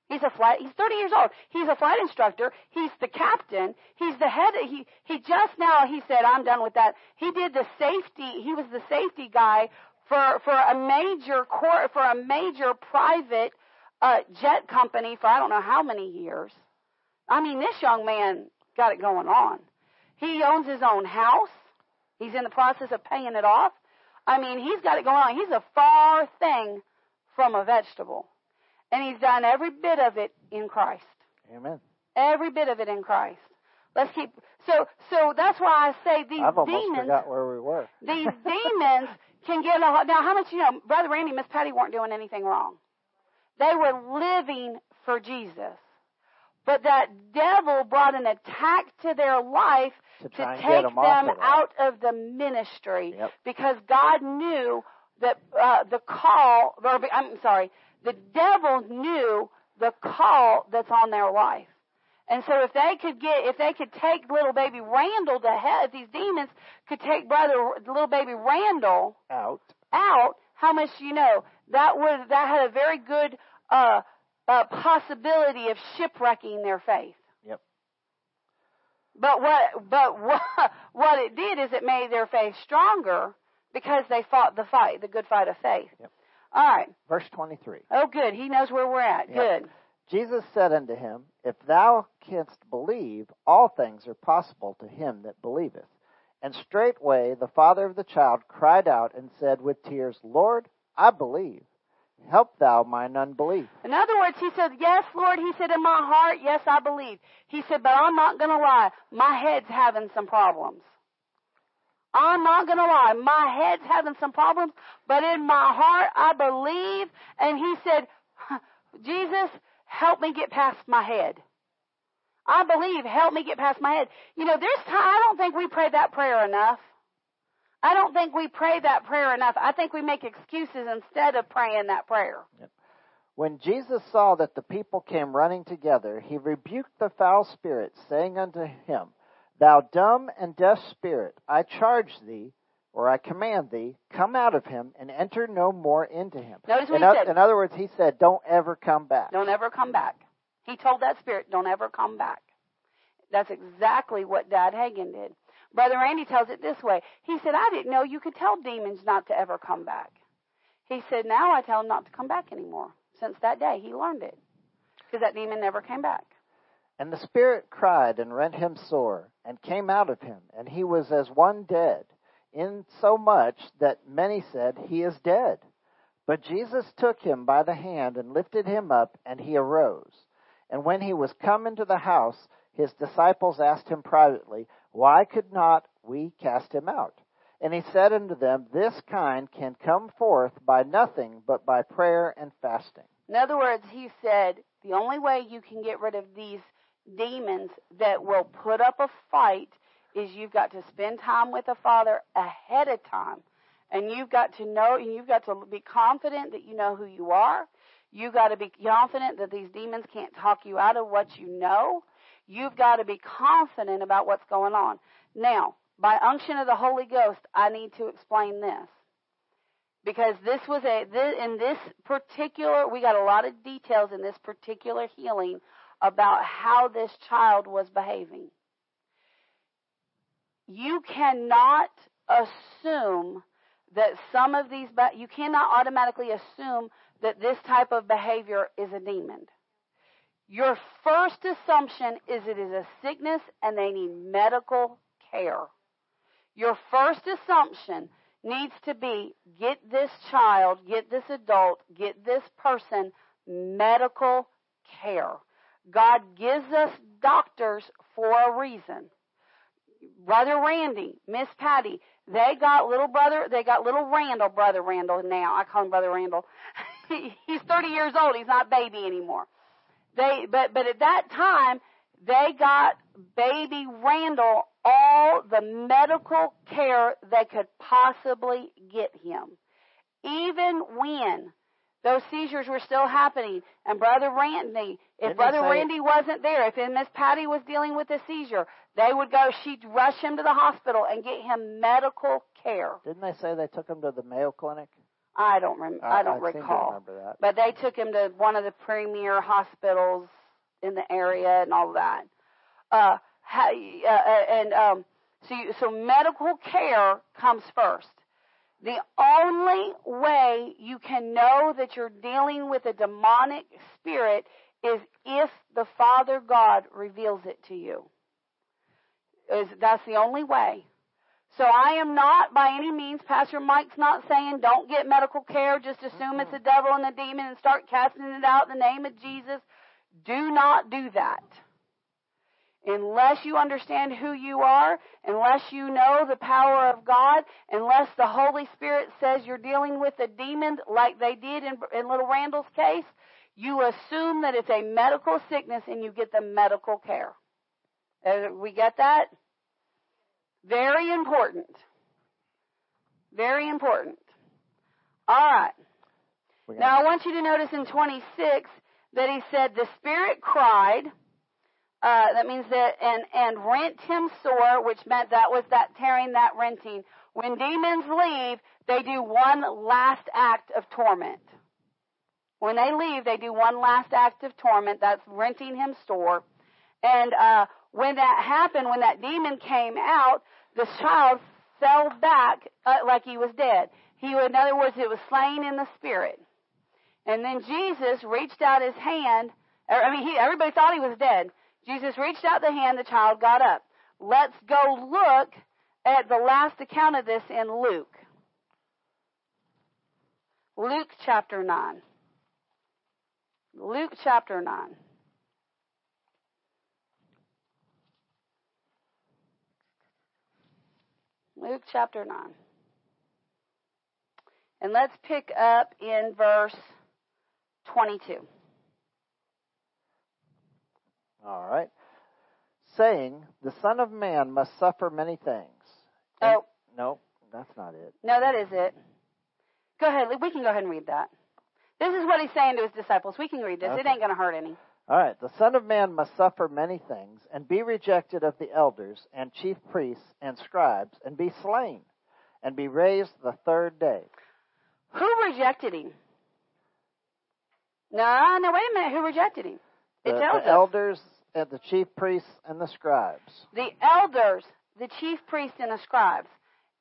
He's a flight. He's 30 years old. He's a flight instructor. He's the captain. He's the head. He he just now he said I'm done with that. He did the safety. He was the safety guy for for a major court for a major private uh, jet company for I don't know how many years. I mean, this young man got it going on. He owns his own house. He's in the process of paying it off. I mean, he's got it going on. He's a far thing from a vegetable. And he's done every bit of it in Christ. Amen. Every bit of it in Christ. Let's keep so so that's why I say these I've almost demons forgot where we were. [laughs] these demons can get a now how much you know, Brother Randy, and Miss Patty weren't doing anything wrong. They were living for Jesus. But that devil brought an attack to their life to, to take them, them out of the ministry yep. because God knew that uh, the call, or I'm sorry, the devil knew the call that's on their life. And so if they could get, if they could take little baby Randall to hell, if these demons could take brother, little baby Randall out, out, how much do you know? That would, that had a very good, uh, uh, possibility of shipwrecking their faith. But what, but [laughs] what, what it did is it made their faith stronger because they fought the fight, the good fight of faith. Yep. All right. Verse 23. Oh, good. He knows where we're at. Yep. Good. Jesus said unto him, If thou canst believe, all things are possible to him that believeth. And straightway the father of the child cried out and said with tears, Lord, I believe. Help thou mine unbelief. In other words, he said, Yes, Lord. He said, In my heart, yes, I believe. He said, But I'm not going to lie. My head's having some problems. I'm not going to lie. My head's having some problems, but in my heart, I believe. And he said, [laughs] Jesus, help me get past my head. I believe, help me get past my head. You know, there's time, I don't think we pray that prayer enough. I don't think we pray that prayer enough. I think we make excuses instead of praying that prayer. Yep. When Jesus saw that the people came running together, he rebuked the foul spirit, saying unto him, Thou dumb and deaf spirit, I charge thee, or I command thee, come out of him and enter no more into him. Notice what in, he o- said. in other words, he said, Don't ever come back. Don't ever come back. He told that spirit, don't ever come back. That's exactly what Dad Hagin did. Brother Randy tells it this way. He said, I didn't know you could tell demons not to ever come back. He said, now I tell them not to come back anymore. Since that day, he learned it. Because that demon never came back. And the spirit cried and rent him sore, and came out of him, and he was as one dead, in so much that many said, He is dead. But Jesus took him by the hand and lifted him up, and he arose. And when he was come into the house, his disciples asked him privately, Why could not we cast him out? And he said unto them, This kind can come forth by nothing but by prayer and fasting. In other words, he said, the only way you can get rid of these demons that will put up a fight is you've got to spend time with the Father ahead of time. And you've got to know, and you've got to be confident that you know who you are. You've got to be confident that these demons can't talk you out of what you know. You've got to be confident about what's going on. Now, by unction of the Holy Ghost, I need to explain this. Because this was a, this, in this particular, we got a lot of details in this particular healing about how this child was behaving. You cannot assume that some of these, you cannot automatically assume that this type of behavior is a demon. Your first assumption is it is a sickness and they need medical care. Your first assumption needs to be get this child, get this adult, get this person medical care. God gives us doctors for a reason. Brother Randy, Miss Patty, they got little brother, they got little Randall, brother Randall now. I call him brother Randall. [laughs] He's 30 years old. He's not baby anymore. They, but, but at that time, they got baby Randall all the medical care they could possibly get him. Even when those seizures were still happening, and Brother Randy, if Didn't Brother Randy wasn't there, if Miss Patty was dealing with a seizure, they would go, she'd rush him to the hospital and get him medical care. Didn't they say they took him to the Mayo Clinic? I don't rem- I don't seem to recall. remember. But they took him to one of the premier hospitals in the area and all that. Uh, ha, uh, and um, so, you, so medical care comes first. The only way you can know that you're dealing with a demonic spirit is if the Father God reveals it to you. Is that's the only way. So I am not by any means, Pastor Mike's not saying don't get medical care, just assume it's a devil and a demon and start casting it out in the name of Jesus. Do not do that. Unless you understand who you are, unless you know the power of God, unless the Holy Spirit says you're dealing with a demon like they did in, in little Randall's case, you assume that it's a medical sickness and you get the medical care. Uh, we get that? Very important. Very important. All right. Now I want you to notice in 26 that he said the spirit cried. Uh, that means that and and rent him sore, which meant that was that tearing, that renting. When demons leave, they do one last act of torment. When they leave, they do one last act of torment. That's renting him sore. And uh, when that happened, when that demon came out, the child fell back uh, like he was dead. He, in other words, it was slain in the spirit. And then Jesus reached out his hand. I mean, he, everybody thought he was dead. Jesus reached out the hand. The child got up. Let's go look at the last account of this in Luke. Luke chapter 9. Luke chapter 9. Luke chapter 9. And let's pick up in verse 22. All right. Saying, the Son of Man must suffer many things. And- Oh, No, that's not it. no, that is it. Go ahead. We can go ahead and read that. This is what he's saying to his disciples. We can read this. It ain't going to hurt any. All right. The Son of Man must suffer many things, and be rejected of the elders and chief priests and scribes, and be slain, and be raised the third day. Who rejected him? No, no, wait a minute. Who rejected him? It The, tells the us. elders and the chief priests and the scribes. the elders, the chief priests, and the scribes.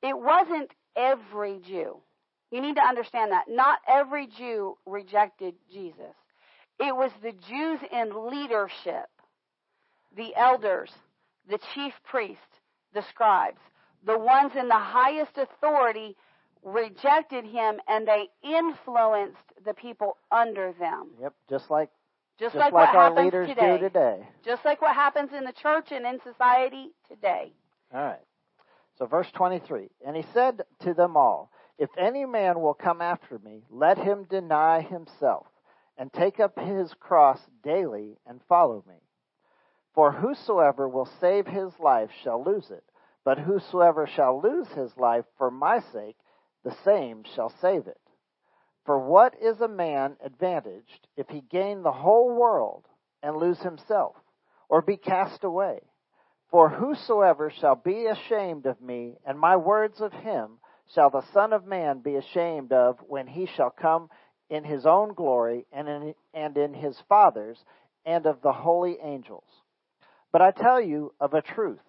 It wasn't every Jew. You need to understand that. Not every Jew rejected Jesus. It was the Jews in leadership, the elders, the chief priests, the scribes, the ones in the highest authority rejected him and they influenced the people under them. Yep, just like Just, just like, like what our happens leaders today. do today. Just like what happens in the church and in society today. All right. So verse 23. And he said to them all, If any man will come after me, let him deny himself, and take up his cross daily, and follow me. For whosoever will save his life shall lose it, but whosoever shall lose his life for my sake, the same shall save it. For what is a man advantaged if he gain the whole world and lose himself, or be cast away? For whosoever shall be ashamed of me and my words of him, shall the Son of Man be ashamed of when he shall come in his own glory and in, and in his Father's and of the holy angels. But I tell you of a truth.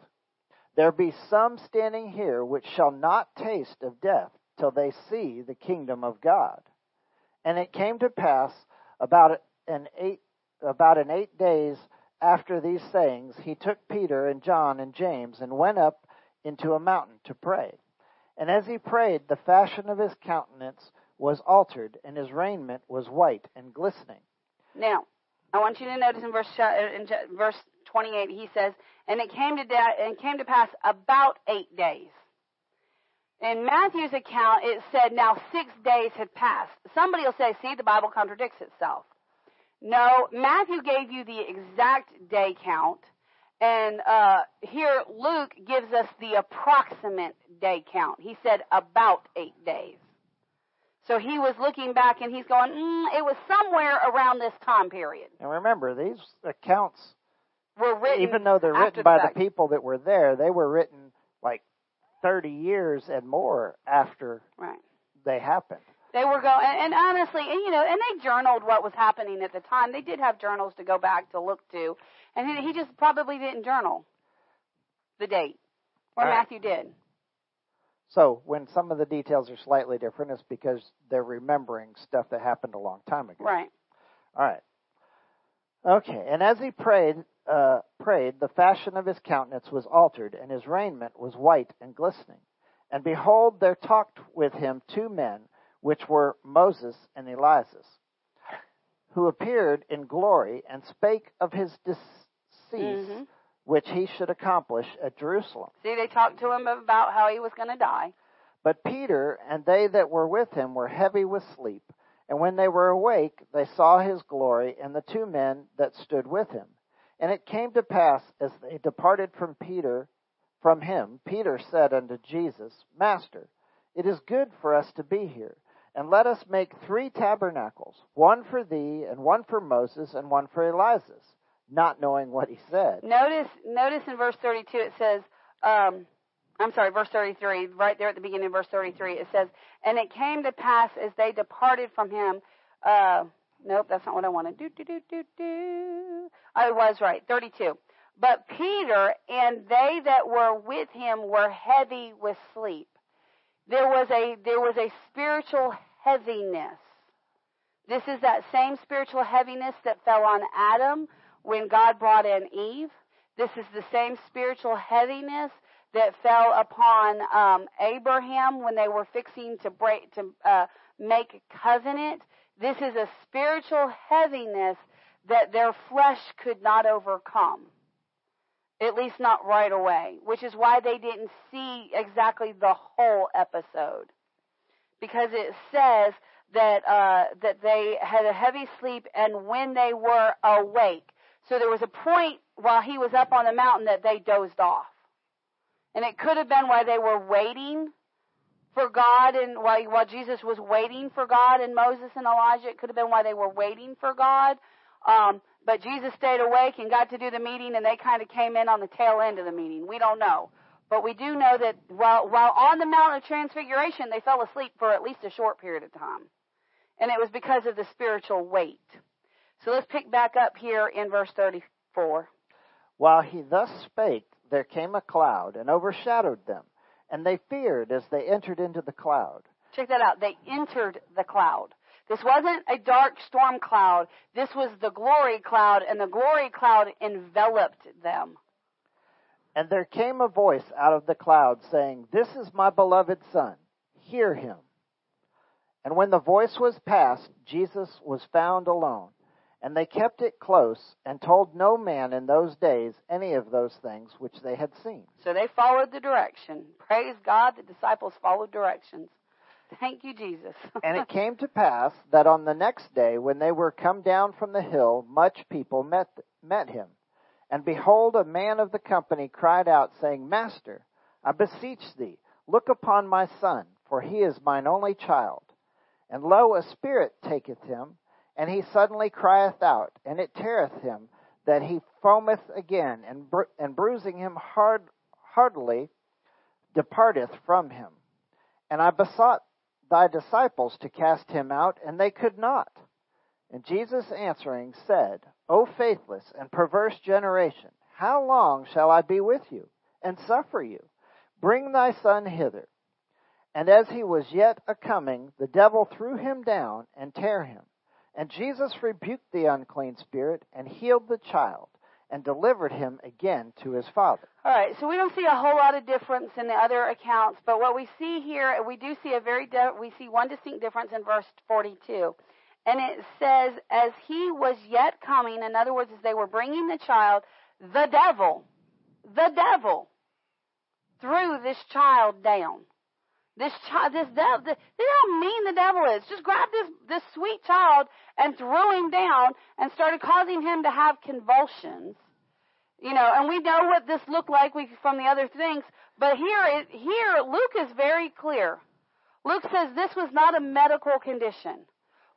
There be some standing here which shall not taste of death till they see the kingdom of God. And it came to pass about an eight about an eight days after these sayings, he took Peter and John and James and went up into a mountain to pray. And as he prayed, the fashion of his countenance was altered, and his raiment was white and glistening. Now, I want you to notice in verse in verse 28, he says, "And it came to da- and came to pass about eight days." In Matthew's account, it said now six days had passed. Somebody will say, "See, the Bible contradicts itself." No, Matthew gave you the exact day count, and uh, here Luke gives us the approximate day count. He said about eight days. So he was looking back and he's going, mm, it was somewhere around this time period. And remember, these accounts, Were written even though they're written by the people that were there, they were written like 30 years and more after Right. they happened. They were going, and, and honestly, and, you know, and they journaled what was happening at the time. They did have journals to go back to look to, and he, he just probably didn't journal the date, or All right. Matthew did. So when some of the details are slightly different, it's because they're remembering stuff that happened a long time ago. Right. All right. Okay. And as he prayed, uh, prayed, the fashion of his countenance was altered, and his raiment was white and glistening. And behold, there talked with him two men, which were Moses and Elias, who appeared in glory and spake of his decease, Mhm. Which he should accomplish at Jerusalem. See, they talked to him about how he was going to die. But Peter and they that were with him were heavy with sleep. And when they were awake, they saw his glory and the two men that stood with him. And it came to pass, as they departed from Peter, from him, Peter said unto Jesus, Master, it is good for us to be here. And let us make three tabernacles, one for thee, and one for Moses, and one for Elias, not knowing what he said. Notice, notice in verse 32 it says, um, I'm sorry, verse 33, right there at the beginning of verse 33, it says, And it came to pass as they departed from him, uh, nope, that's not what I wanted. Do, do, do, do, do. I was right, 32. But Peter and they that were with him were heavy with sleep. There was a, there was a spiritual heaviness. This is that same spiritual heaviness that fell on Adam when God brought in Eve. This is the same spiritual heaviness that fell upon um, Abraham when they were fixing to break to uh, make covenant. This is a spiritual heaviness that their flesh could not overcome. At least not right away, which is why they didn't see exactly the whole episode. Because it says that uh, that they had a heavy sleep, and when they were awake, so there was a point while he was up on the mountain that they dozed off, and it could have been while they were waiting for God, and while while Jesus was waiting for God, and Moses and Elijah, it could have been while they were waiting for God. Um, but Jesus stayed awake and got to do the meeting, and they kind of came in on the tail end of the meeting. We don't know. But we do know that while, while on the Mount of Transfiguration, they fell asleep for at least a short period of time. And it was because of the spiritual weight. So let's pick back up here in verse 34. While he thus spake, there came a cloud and overshadowed them, and they feared as they entered into the cloud. Check that out. They entered the cloud. This wasn't a dark storm cloud. This was the glory cloud, and the glory cloud enveloped them. And there came a voice out of the cloud saying, This is my beloved Son. Hear him. And when the voice was past, Jesus was found alone. And they kept it close and told no man in those days any of those things which they had seen. So they followed the direction. Praise God, the disciples followed directions. Thank you, Jesus. [laughs] and it came to pass that on the next day, when they were come down from the hill, much people met, met him. And behold, a man of the company cried out, saying, Master, I beseech thee, look upon my son, for he is mine only child. And lo, a spirit taketh him, and he suddenly crieth out, and it teareth him, that he foameth again, and, bru- and bruising him hard, heartily, departeth from him. And I besought thy disciples to cast him out, and they could not. And Jesus answering said, O faithless and perverse generation, how long shall I be with you, and suffer you? Bring thy son hither. And as he was yet a coming, the devil threw him down and tear him. And Jesus rebuked the unclean spirit, and healed the child, and delivered him again to his father. All right, so we don't see a whole lot of difference in the other accounts, but what we see here, we do see a very di- we see one distinct difference in verse 42. And it says, as he was yet coming, in other words, as they were bringing the child, the devil, the devil, threw this child down. This child, this devil, this, this is how mean the devil is. Just grabbed this, this sweet child and threw him down and started causing him to have convulsions. You know, and we know what this looked like from the other things, but here, here, Luke is very clear. Luke says this was not a medical condition.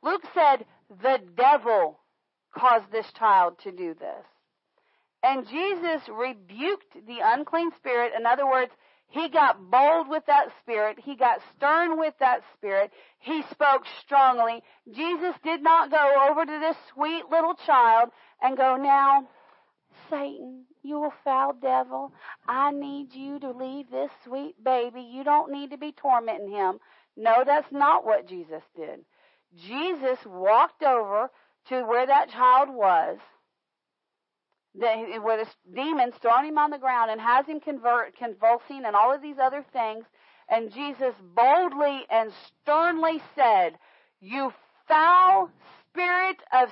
Luke said the devil caused this child to do this. And Jesus rebuked the unclean spirit. In other words, he got bold with that spirit. He got stern with that spirit. He spoke strongly. Jesus did not go over to this sweet little child and go, now, Satan, you foul devil, I need you to leave this sweet baby. You don't need to be tormenting him. No, that's not what Jesus did. Jesus walked over to where that child was where this demon's throwing him on the ground and has him convert, convulsing and all of these other things. And Jesus boldly and sternly said, You foul spirit of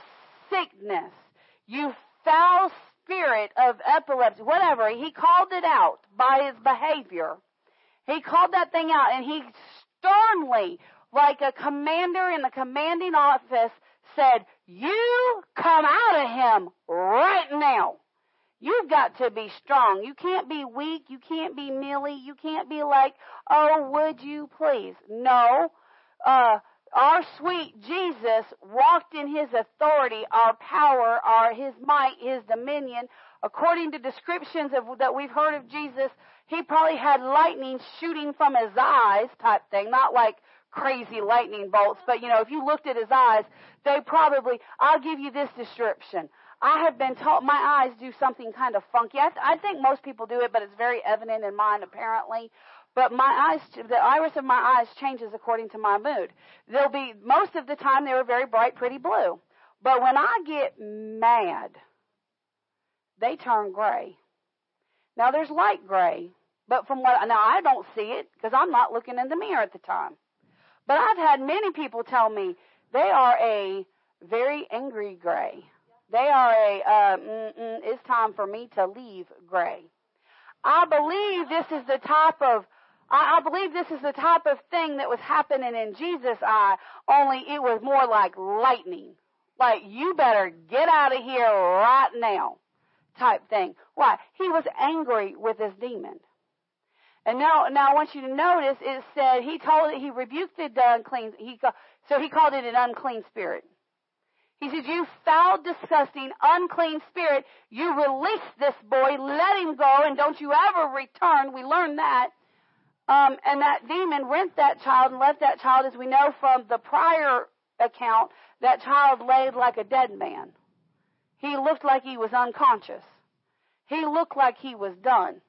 sickness, you foul spirit of epilepsy, whatever. He called it out by his behavior. He called that thing out and he sternly, like a commander in the commanding office, said, You come out of him right now. You've got to be strong. You can't be weak. You can't be milly. You can't be like, Oh, would you please? No. Uh, our sweet Jesus walked in his authority, our power, our his might, his dominion. According to descriptions of, that we've heard of Jesus, he probably had lightning shooting from his eyes type thing, not like crazy lightning bolts, but you know, if you looked at his eyes, they probably, I'll give you this description. I have been taught my eyes do something kind of funky. I, I think most people do it, but it's very evident in mine apparently. But my eyes, the iris of my eyes changes according to my mood. They'll be, most of the time they were very bright, pretty blue. But when I get mad, they turn gray. Now there's light gray, but from what, now I don't see it because I'm not looking in the mirror at the time. But I've had many people tell me they are a very angry gray. They are a, uh, it's time for me to leave gray. I believe this is the type of I, I believe this is the type of thing that was happening in Jesus' eye, only it was more like lightning. Like, you better get out of here right now type thing. Why? He was angry with this demon. And now, now I want you to notice it said he told it, he rebuked the unclean, he, so he called it an unclean spirit. He said, you foul, disgusting, unclean spirit, you release this boy, let him go, and don't you ever return. We learned that. Um, and that demon rent that child and left that child, as we know from the prior account, that child laid like a dead man. He looked like he was unconscious. He looked like he was done.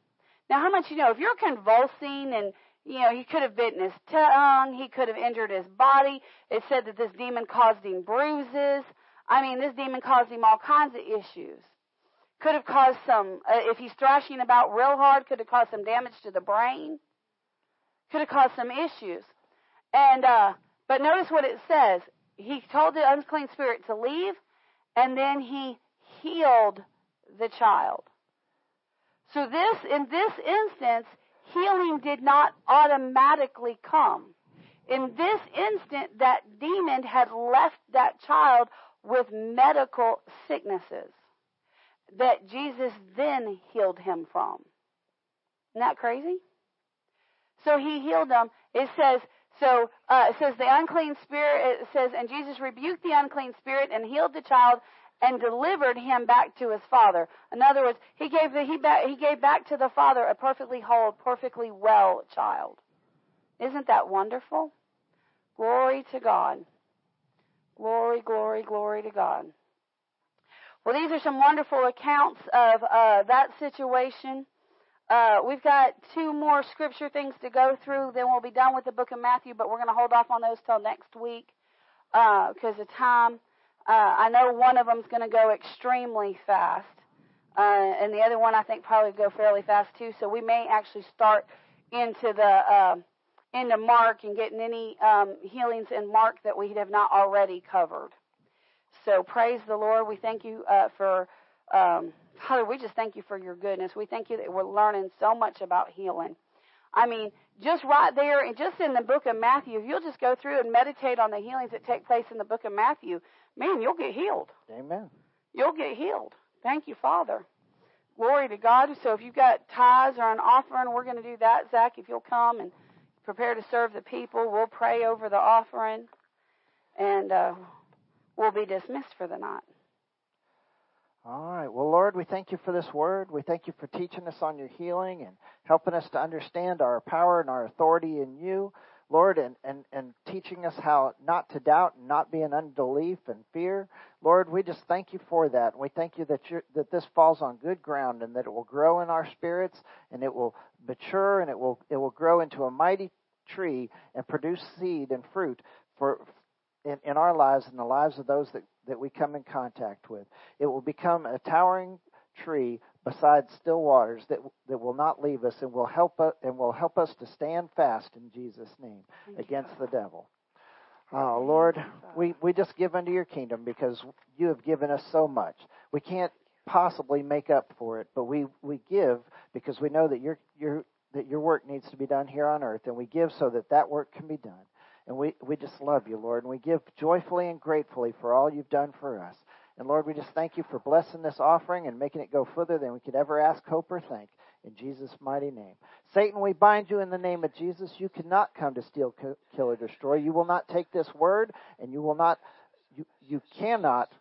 Now, how much you know? If you're convulsing and you know, he could have bitten his tongue, he could have injured his body. It said that this demon caused him bruises. I mean, this demon caused him all kinds of issues. Could have caused some, uh, if he's thrashing about real hard, could have caused some damage to the brain. Could have caused some issues. And, uh, but notice what it says. He told the unclean spirit to leave, and then he healed the child. So this, in this instance, healing did not automatically come. In this instant, that demon had left that child with medical sicknesses that Jesus then healed him from. Isn't that crazy? So he healed them. It says, so uh, it says the unclean spirit. It says, and Jesus rebuked the unclean spirit and healed the child and delivered him back to his father. In other words, he gave the, he, back, he gave back to the father a perfectly whole, perfectly well child. Isn't that wonderful? Glory to God. Glory, glory, glory to God. Well, these are some wonderful accounts of uh, that situation. Uh, we've got two more scripture things to go through. Then we'll be done with the book of Matthew, but we're going to hold off on those till next week because uh, of time. Uh, I know one of them's going to go extremely fast, uh, and the other one I think probably go fairly fast too. So we may actually start into the uh, into Mark and getting any um, healings in Mark that we have not already covered. So praise the Lord. We thank you uh, for um, Father. We just thank you for your goodness. We thank you that we're learning so much about healing. I mean, just right there, and just in the book of Matthew, if you'll just go through and meditate on the healings that take place in the book of Matthew, man, you'll get healed. Amen. You'll get healed. Thank you, Father. Glory to God. So if you've got tithes or an offering, we're going to do that, Zach. If you'll come and prepare to serve the people, we'll pray over the offering, and uh, we'll be dismissed for the night. All right. Well, Lord, we thank you for this word. We thank you for teaching us on your healing and helping us to understand our power and our authority in you. Lord, and, and, and teaching us how not to doubt and not be in unbelief and fear. Lord, we just thank you for that. And we thank you that, you that this falls on good ground and that it will grow in our spirits and it will mature and it will, it will grow into a mighty tree and produce seed and fruit for, in, in our lives and the lives of those that, that we come in contact with. It will become a towering tree beside still waters that that will not leave us and will help us and will help us to stand fast in Jesus' name against the devil. Oh Lord, we, we just give unto your kingdom because you have given us so much. We can't possibly make up for it, but we, we give because we know that your your that your work needs to be done here on earth, and we give so that that work can be done. And we, we just love you, Lord, and we give joyfully and gratefully for all you've done for us. And Lord, we just thank you for blessing this offering and making it go further than we could ever ask, hope, or think. In Jesus' mighty name. Satan, we bind you in the name of Jesus. You cannot come to steal, kill, or destroy. You will not take this word, and you will not, you, you cannot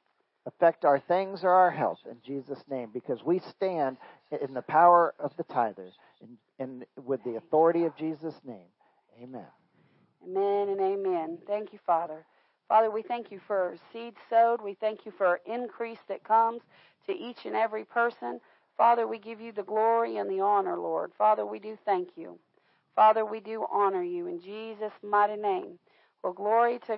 affect our things or our health in Jesus' name because we stand in the power of the tither and, and with the authority of Jesus' name. Amen. Amen and amen. Thank you, Father. Father, we thank you for seed sowed. We thank you for increase that comes to each and every person. Father, we give you the glory and the honor, Lord. Father, we do thank you. Father, we do honor you in Jesus' mighty name. Well, glory to